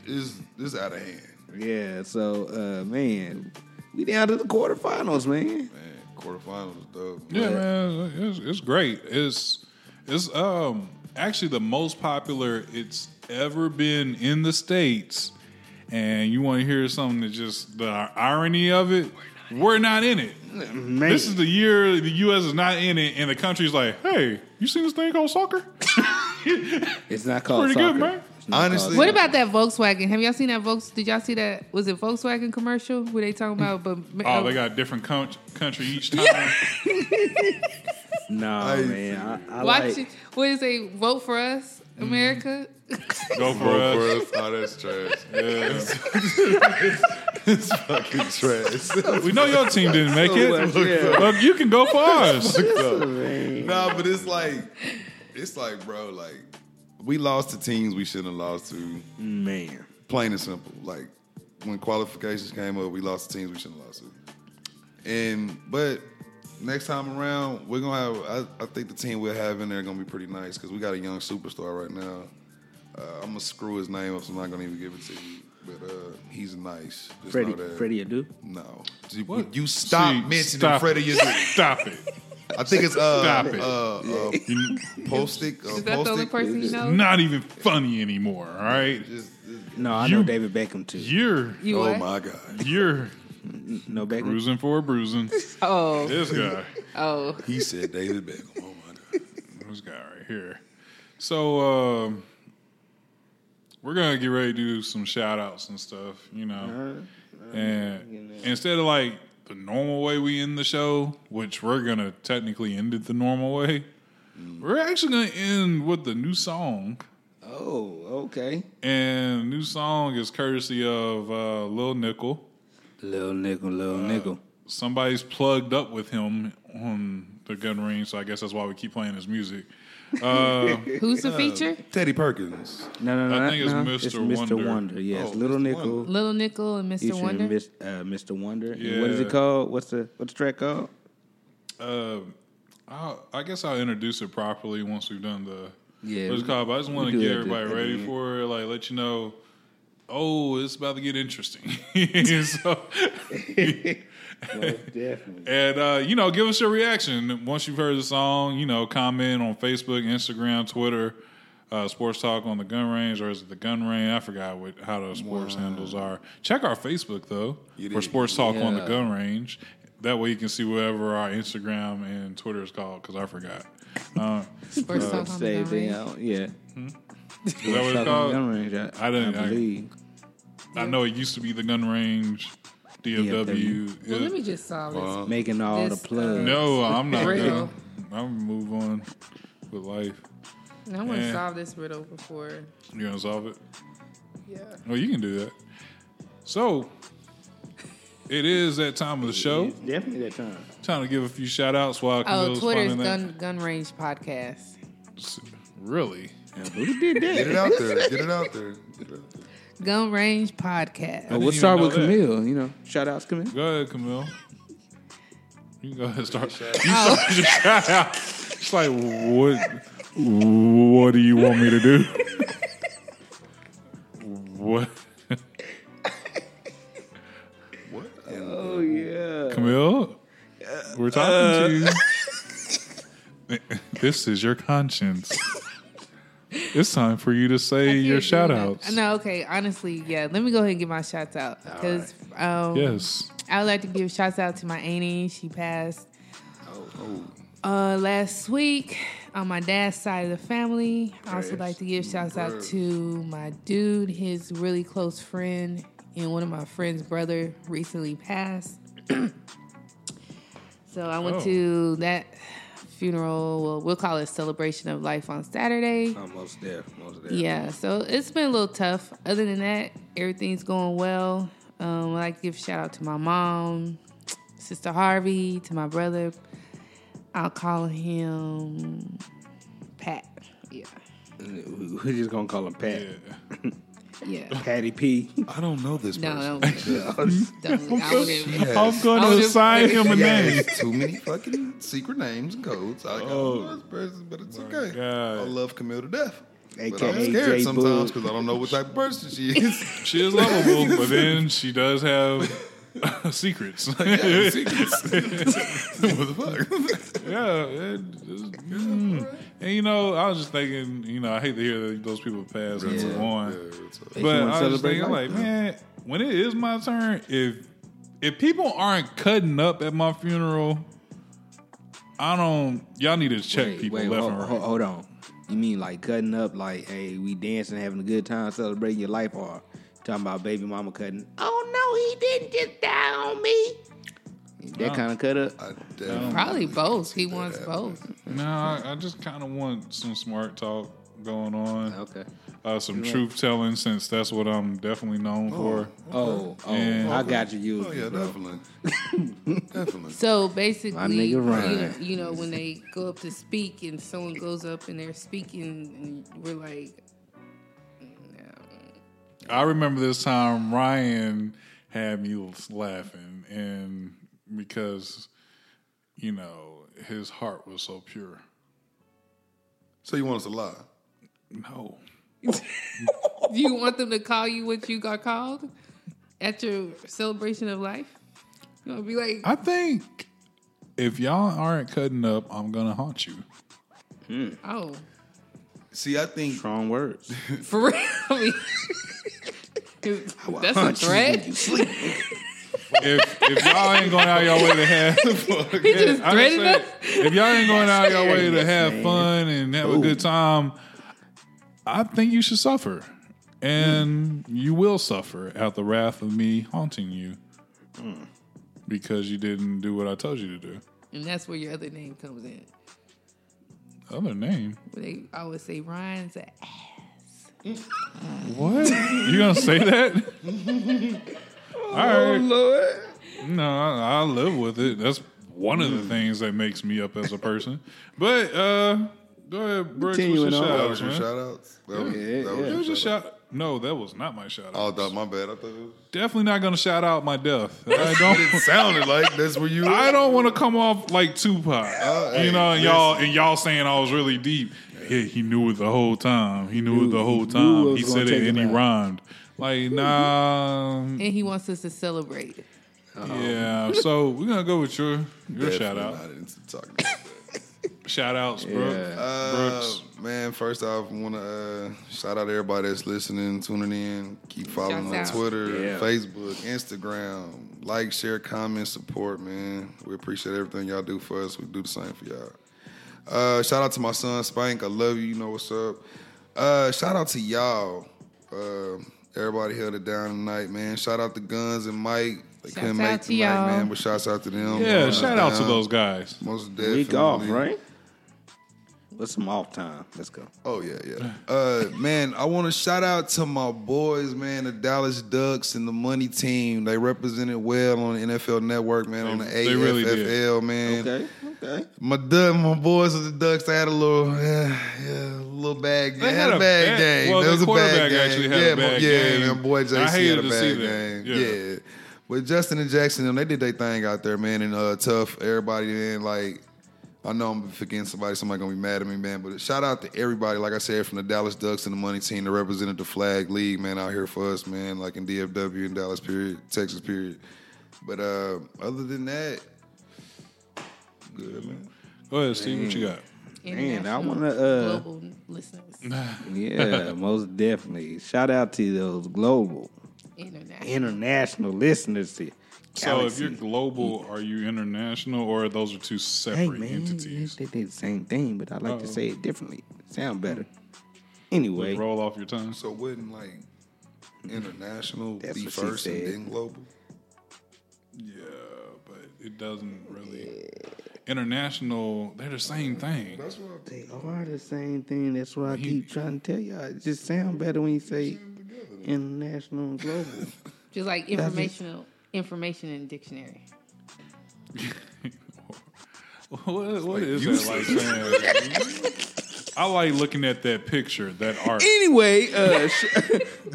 it's it's out of hand, Yeah. So, uh, man, we down to the quarterfinals, man. man. Quarterfinals, is dope. Yeah, man, it's, it's great. It's it's um actually the most popular it's ever been in the states. And you want to hear something that just the irony of it? We're not in it. Man. This is the year the U.S. is not in it, and the country's like, "Hey, you seen this thing called soccer? It's not called Pretty soccer. good, man. Honestly, what about that Volkswagen? Have y'all seen that Volks? Did y'all see that? Was it Volkswagen commercial where they talking about? But Oh, um, they got different coun- country each time. No, I- man. I, I watch like. it. What is it? Vote for us, mm-hmm. America. Go for Vote us. for us. Oh, that's trash. Yeah. it's fucking trash. We know your team didn't make it. Yeah. Look, you can go for us. nah, but it's like it's like, bro, like we lost to teams we shouldn't have lost to. Man. Plain and simple. Like when qualifications came up, we lost to teams we shouldn't have lost to. And but next time around, we're gonna have. I, I think the team we'll have in there gonna be pretty nice because we got a young superstar right now. Uh, I'm gonna screw his name up, so I'm not gonna even give it to you. But uh, he's nice. Just Freddie, know that. Freddie Adu. No, you, you stop See, mentioning stop Freddie. it. Adu. Stop it. I think it's uh, Stop it. uh, uh, Postic. Uh, Is that the only person you know? Not even funny anymore. All right, Just- No, I You- know David Beckham too. you're You oh what? my god, you're No Beckham. bruising for a bruising. Oh, This guy, oh. he said David Beckham. Oh my god. this guy right here. So um, we're gonna get ready to do some shout outs and stuff. You know, and instead of like the normal way we end the show, which we're gonna technically end it the normal way. We're actually gonna end with the new song. Oh, okay. And new song is courtesy of uh, Lil Nickel. Little nickel, little nickel. Somebody's plugged up with him on the gun range, so I guess that's why we keep playing his music. Uh, Who's the feature? Teddy Perkins. No, no, no. I think it's no. Mr. It's Mr. Wonder. Wonder. Yes, Oh, Little Mr. Nickel. Wonder. Little Nickel and Mr. featuring Wonder. Mis- uh, Mr. Wonder. And What is it called? What's the what's the track called? uh, I'll, I guess I'll introduce it properly once we've done the Yeah, what's it called. But I just want to get everybody the ready end. for it. Like, let you know. Oh, it's about to get interesting. so, Definitely. And uh, you know, give us your reaction once you've heard the song. You know, comment on Facebook, Instagram, Twitter, uh, Sports Talk on the Gun Range, or is it the Gun Range? I forgot what, how those sports handles are. Check our Facebook though You for did. Sports Talk on the Gun Range. That way you can see whatever our Instagram and Twitter is called because I forgot. Uh, Sports Talk on the Gun Range. out. Yeah. Is that what it's Talk called? Gun range. I, I didn't- I I- believe. I know it used to be the Gun Range, DFW. Well, let me just solve this. Making all This, the plugs. no, I'm not Riddle. gonna. I'm gonna move on with life. No, I want to solve this riddle before. You gonna solve it? Yeah. Well, you can do that. So, it is that time of the show. Definitely that time. Time to give a few shout outs while Oh, Camille's Twitter's finding Gun Gun Range Podcast. Really? Yeah, who did that? Get it out there. Get it out there. Get it out there. Gun Range Podcast. Oh, we'll start know with that. Camille. You know, shout outs, Camille. Go ahead, Camille. You can go ahead and start. You start your shout out. It's like, what, what do you want me to do? what? Oh yeah. Camille? We're talking to you. Uh. This is your conscience. It's time for you to say your shout outs. No, okay. Honestly, yeah. Let me go ahead and give my shouts out because um, Yes. I would like to give shouts out to my auntie. She passed uh, last week on my dad's side of the family. I also like to give shouts out to my dude, his really close friend, and one of my friend's brother recently passed. so I went Oh. to that funeral. Well, we'll call it celebration of life on Saturday. Almost there. Almost there. Yeah, so it's been a little tough. Other than that, everything's going well. Um, I like to give a shout out to my mom, Sister Harvey, to my brother. I'll call him Pat. Yeah, We're just gonna call him Pat. yeah. Patty P. I don't know this No, person. no, don't. I wouldn't- Yes. I'm going I to would've- assign him a name. it's too many fucking secret names and codes. I don't know this person, but it's okay. God. I love Camille to death. But AKA I'm scared J. sometimes Boog. because I don't know what type of person she is. She is lovable, but then she does have secrets. Yeah, secrets. what the fuck? Yeah, it, it's- mm. And you know, I was just thinking, you know, I hate to hear that those people pass and move on, They but I was just celebrate thinking, life. like, man, when it is my turn, if if people aren't cutting up at my funeral, I don't. Y'all need to check Wait, people wait, left hold, and right. hold- hold on. You mean like cutting up, like, hey, we dancing, having a good time, celebrating your life, or talking about baby mama cutting? Oh no, he didn't just die on me. That kind of cut up. I definitely Probably both. He wants happen. both. No, I, I just kind of want some smart talk going on, Okay. uh, some truth telling, since that's what I'm definitely known for. Oh, oh, And- I got you. You, Oh yeah, definitely, definitely. So basically, My nigga you, Ryan. you know, when they go up to speak and someone goes up and they're speaking, and we're like, I remember this time Ryan had me laughing, and because you know his heart was so pure. So you want us to lie? No, Do you want them to call you what you got called at your celebration of life? You want to be like, I think if y'all aren't cutting up, I'm gonna haunt you. Hmm. oh, See, I think Strong words. for real? I mean, that's a Hunt you threat. When you sleep. If if y'all ain't going out your way to have, He just threatened saying, us. if y'all ain't going out your way to have fun and have a good time, I think you should suffer, and you will suffer at the wrath of me haunting you hmm. because you didn't do what I told you to do. And that's where your other name comes in. Other name? Where they always say Ryan's a ass. What? you gonna say that? All right. Lord. No, I, I live with it. That's one of the things that makes me up as a person. But uh go ahead, Brooks. What's your Continuing on. shout that outs, was your man? shout outs. That was, Yeah, that yeah. was It your was a shout shout. No, that was not my shout out. Oh, that, my bad. I thought it was. Definitely not gonna shout out my death. I don't. sounded like that's where you. I don't want to come off like Tupac, Oh, hey, you know, and y'all and y'all saying I was really deep. Yeah, he knew it the whole time. He knew it the whole Knew time. it He said gonna it take and he him out. rhymed. Like, nah, And he wants us to celebrate. yeah. So we're gonna go with your your shout out. Not into talking about that. Shout outs, Brooks. Uh, Brooks. man, first off, I want to uh, shout out everybody that's listening, tuning in. Keep following Shouts on out. Twitter, Yeah. Facebook, Instagram. Like, share, comment, support, man. We appreciate everything y'all do for us. We do the same for y'all. Uh, shout out to my son Spank. I love you. You know what's up. Uh, shout out to y'all. Uh, everybody held it down tonight, man. Shout out to Guns and Mike. They Shouts couldn't out make to tonight, y'all. man. But shouts out to them. Yeah, Holding shout us out to down. those guys. Most definitely. Week off, right? What's some off time? Let's go. Oh yeah, yeah. Uh, man, I want to shout out to my boys, man, the Dallas Ducks and the Money Team. They represented well on the NFL Network, man, on the They- they really did. AFL, man. Okay, okay. My Duck, my boys of the Ducks, they had a little, yeah, yeah, a little bad. game. They, had, a bad bad- game. well, It was a bad game. actually had a yeah, bad my, yeah, game. man, boy JC had a bad game. Yeah. Yeah. But Justin and Jackson, them, they did their thing out there, man, and uh, tough. Everybody, man, like I know I'm forgetting somebody. Somebody gonna be mad at me, man. But shout out to everybody, like I said, from the Dallas Ducks and the Money Team that represented the flag league, man, out here for us, man. Like in DFW and Dallas, period, Texas, period. But uh, other than that, good man. Go ahead, Steve. What you got? Man, I wanna, uh, global listeners, Yeah, most definitely. Shout out to those global, international. international listeners. To So if Galaxy. you're global, are you international or those are two hey separate man, entities? they, they the same thing, but I like to Uh-oh. say it differently. Sound better. Anyway, it roll off your tongue. So wouldn't like international That's be what she first and said. then global? Yeah, but it doesn't really. International, they're the same thing. That's what they are the same thing. That's what I He- keep trying to tell y'all. It just sound better when you say international and global. Just like informational information in the dictionary. What, what like is that like saying? I like looking at that picture, that art. anyway, uh, sh-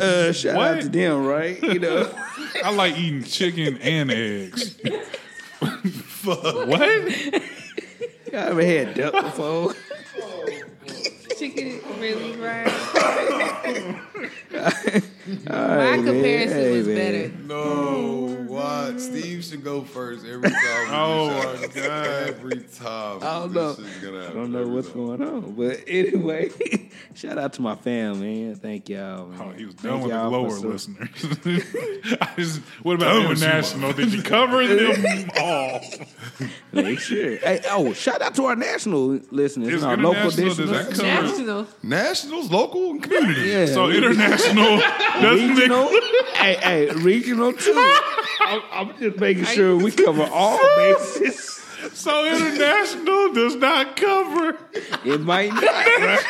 uh, shout What? out to them, right? You know, I like eating chicken and eggs. What? I ever had duck before. Chicken really right. All My right, man. comparison Hey, was man. better. No, what? Steve should go first every time. we do Oh, shout my. God. Every time. I don't This know. shit's gonna I happen don't know every what's time. going on, but anyway, shout out to my fam, man. Thank y'all. Man. Oh, he was Thank done with the y'all for lower su- listeners. I just, what about Done with you, international? Did you cover them all? Make sure. Hey, oh, shout out to our national listeners, Is and our local international, does listeners. that cover? National. Nationals, local, and community. Yeah, So international doesn't regional. make hey, hey, regional too. I'm, I'm just making sure we cover all bases. so international does not cover. It might not. right?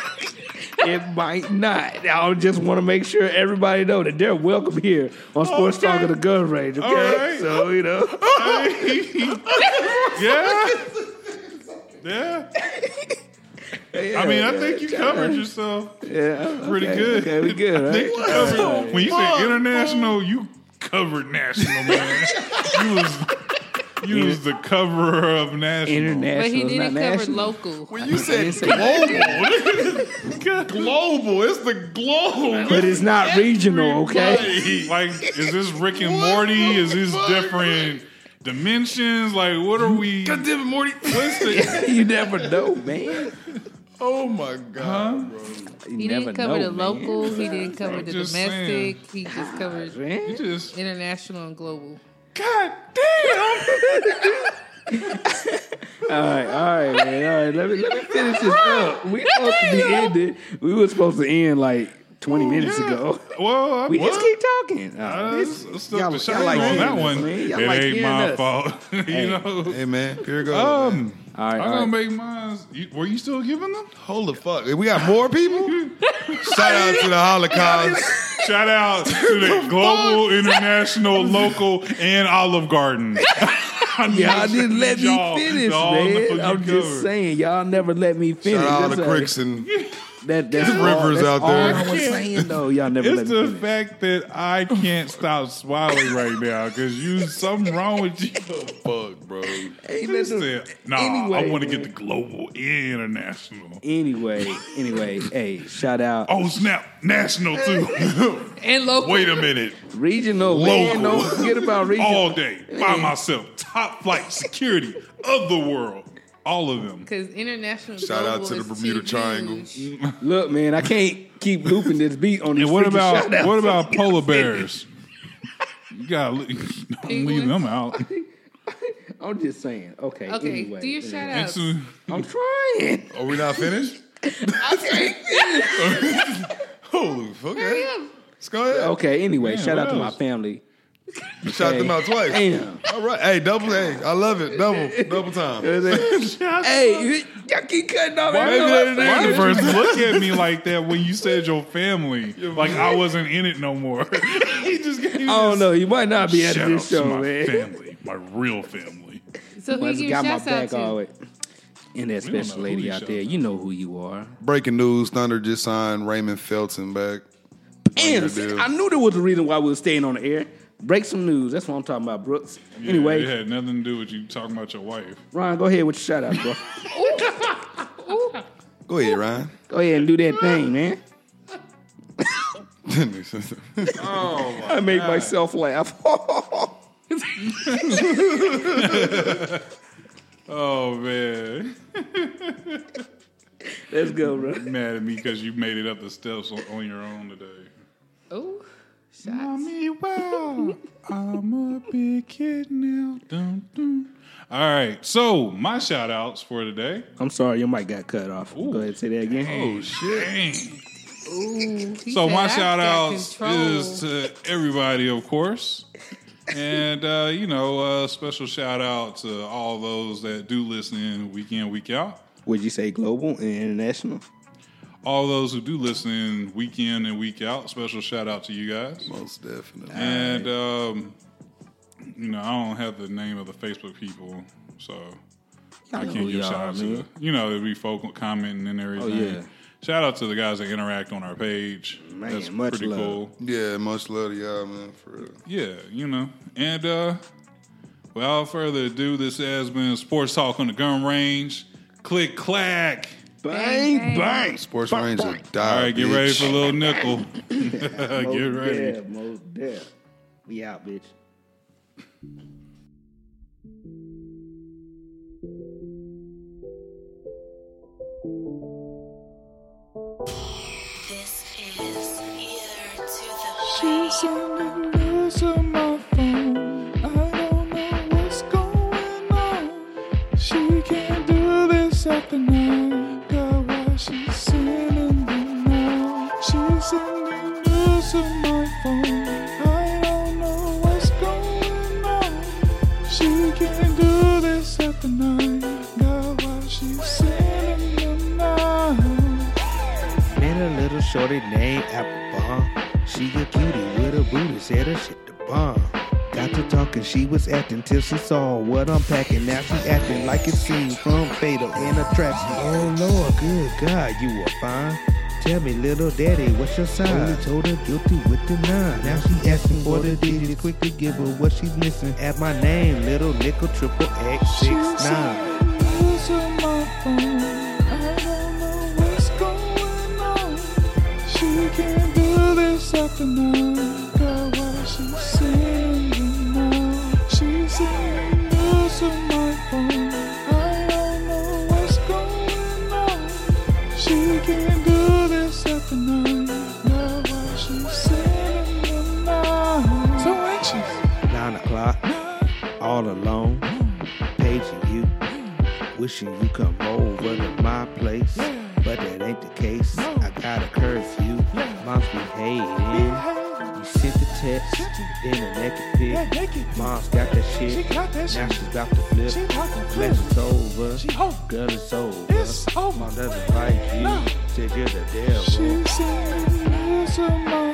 It might not. I just want to make sure everybody know that they're welcome here on Sports Okay. Talk of the Gun Range. Okay, All right. so you know. yeah. Yeah. I mean, I think you covered yourself Yeah, pretty okay, good. Okay, we good, I right? think you covered- when you say international, you covered national, man. you was you was the coverer of national. International, But he didn't cover national. local. When you I said global, global, it's the globe. but it's not regional. Okay, like, is this Rick and Morty? Is this different dimensions? Like, what are we? God damn it, Morty. What's the? you never know, man. Oh my god, bro. You He never didn't cover know, the man. local. He didn't cover I'm the just domestic. He just covered Man. You just international and global. God damn. All right, all right, man. All right, let me let me finish this up. We supposed to be ended. We were supposed to end like twenty minutes Yeah. ago. Well, I, We what? just keep talking. Uh, Uh, this- let's stop y'all- the y'all shine like on hearing that us, one. man. Y'all it like ain't hearing my us. fault. you know. Hey man, here goes. Um, man. All right, I'm all gonna right. make mine. Were you still giving them? Hold the fuck. We got more people. Shout out to the Holocaust. Shout out to the global, international, local, and Olive Garden. I Y'all didn't let me y'all finish, to all man. I'm just covered. saying, y'all never let me finish. Shout out to all- Cricks and That, that's The all, rivers that's out all there. I was saying, though. Y'all never It's let the me finish. fact that I can't stop smiling right now because you something wrong with you. fuck, bro. Ain't You nothing- said, nah, Anyway, I want to get the global international. Anyway, anyway, hey, shout out Oh snap, national too. And local. Wait a minute, regional. Man, Local. don't forget about regional. all day by myself, top flight security of the world, all of them. Because international. Shout out to the Bermuda too Triangle. Look, man, I can't keep looping this beat on this. And what about what about polar bears? You gotta leave, don't leave them out. I'm just saying. Okay. Okay, anyway, do your anyway. shout And outs. I'm trying. Are we not finished? Holy fuck. Hurry Okay. up. Let's go ahead. Okay. Anyway, Man, shout what out to my family. Shout them out twice. Damn. All right. Hey, double. Hey, I love it. Double. Double time. hey, you- y'all keep cutting off. Why every did time I the say look at me like that when you said your family? Like I wasn't in it no more. he just gave me I don't know. You might not be at this out to show, my man. family, my real family. So who Must you got my shouts out back to? always. And that special lady out there, you know who you are. Breaking news: Thunder just signed Raymond Felton back. And your see, deal. I knew there was a reason why we were staying on the air. Break some news. That's what I'm talking about, Brooks. Yeah, anyway, it had nothing to do with you talking about your wife. Ryan, go ahead with your shout out, bro. Go ahead, Ryan. go ahead and do that thing, man. Oh, I made myself laugh. Oh man, Let's go, bro. Mad at me because you made it up the steps on, on your own today. Oh, shots. Mommy, wow, I'm a big kid now. Dun, dun. All right, so my shout outs for today. I'm sorry, your mic got cut off. Go ahead and say that again. Oh, shit. Ooh, So my shout outs is to everybody, of course. and uh, you know, uh, special shout out to all those that do listen in week in, week out. Would you say global and international? All those who do listen in week in and week out. Special shout out to you guys. Most definitely. And um, you know, I don't have the name of the Facebook people, so I know can't give shout out to man. the, you know, we folk commenting and everything. Oh, yeah. Shout out to the guys that interact on our page. Man, That's much pretty love. cool. yeah, much love to y'all, man. For real. Yeah, you know. And uh without further ado, this has been Sports Talk on the Gun Range. Click clack. Bang, bang. bang. Sports Ranger, die. All right, get bitch. ready for a little nickel. get ready. deaf, most deaf. We out, bitch. This is Ear to the She's sending news on my phone. Shorty named Applebomb. She a cutie with a booty, said her shit the bomb. Got to talking, she was acting till she saw what I'm packing. Now she acting like it seemed from Fatal in Attraction. Oh Lord, good God, you were fine. Tell me, little daddy, what's your size? Only told her guilty with the nine. Now she asking for the digits, quickly give her what she's missing. At my name, little nickel triple X six nine. This after night. God, she's singing now? She's singing news on my phone. I don't know what's going on. She can't do this after night. God, why she's singing now? So anxious. Nine o'clock, all alone, paging you, wishing you come over to my place, but that ain't the case. I got a curfew, mom's sent the text, then a naked pic. Mom's got that shit, now she's about to flip. Class is over, girl it's over. Mom doesn't like you, said you're the devil. She's sending news on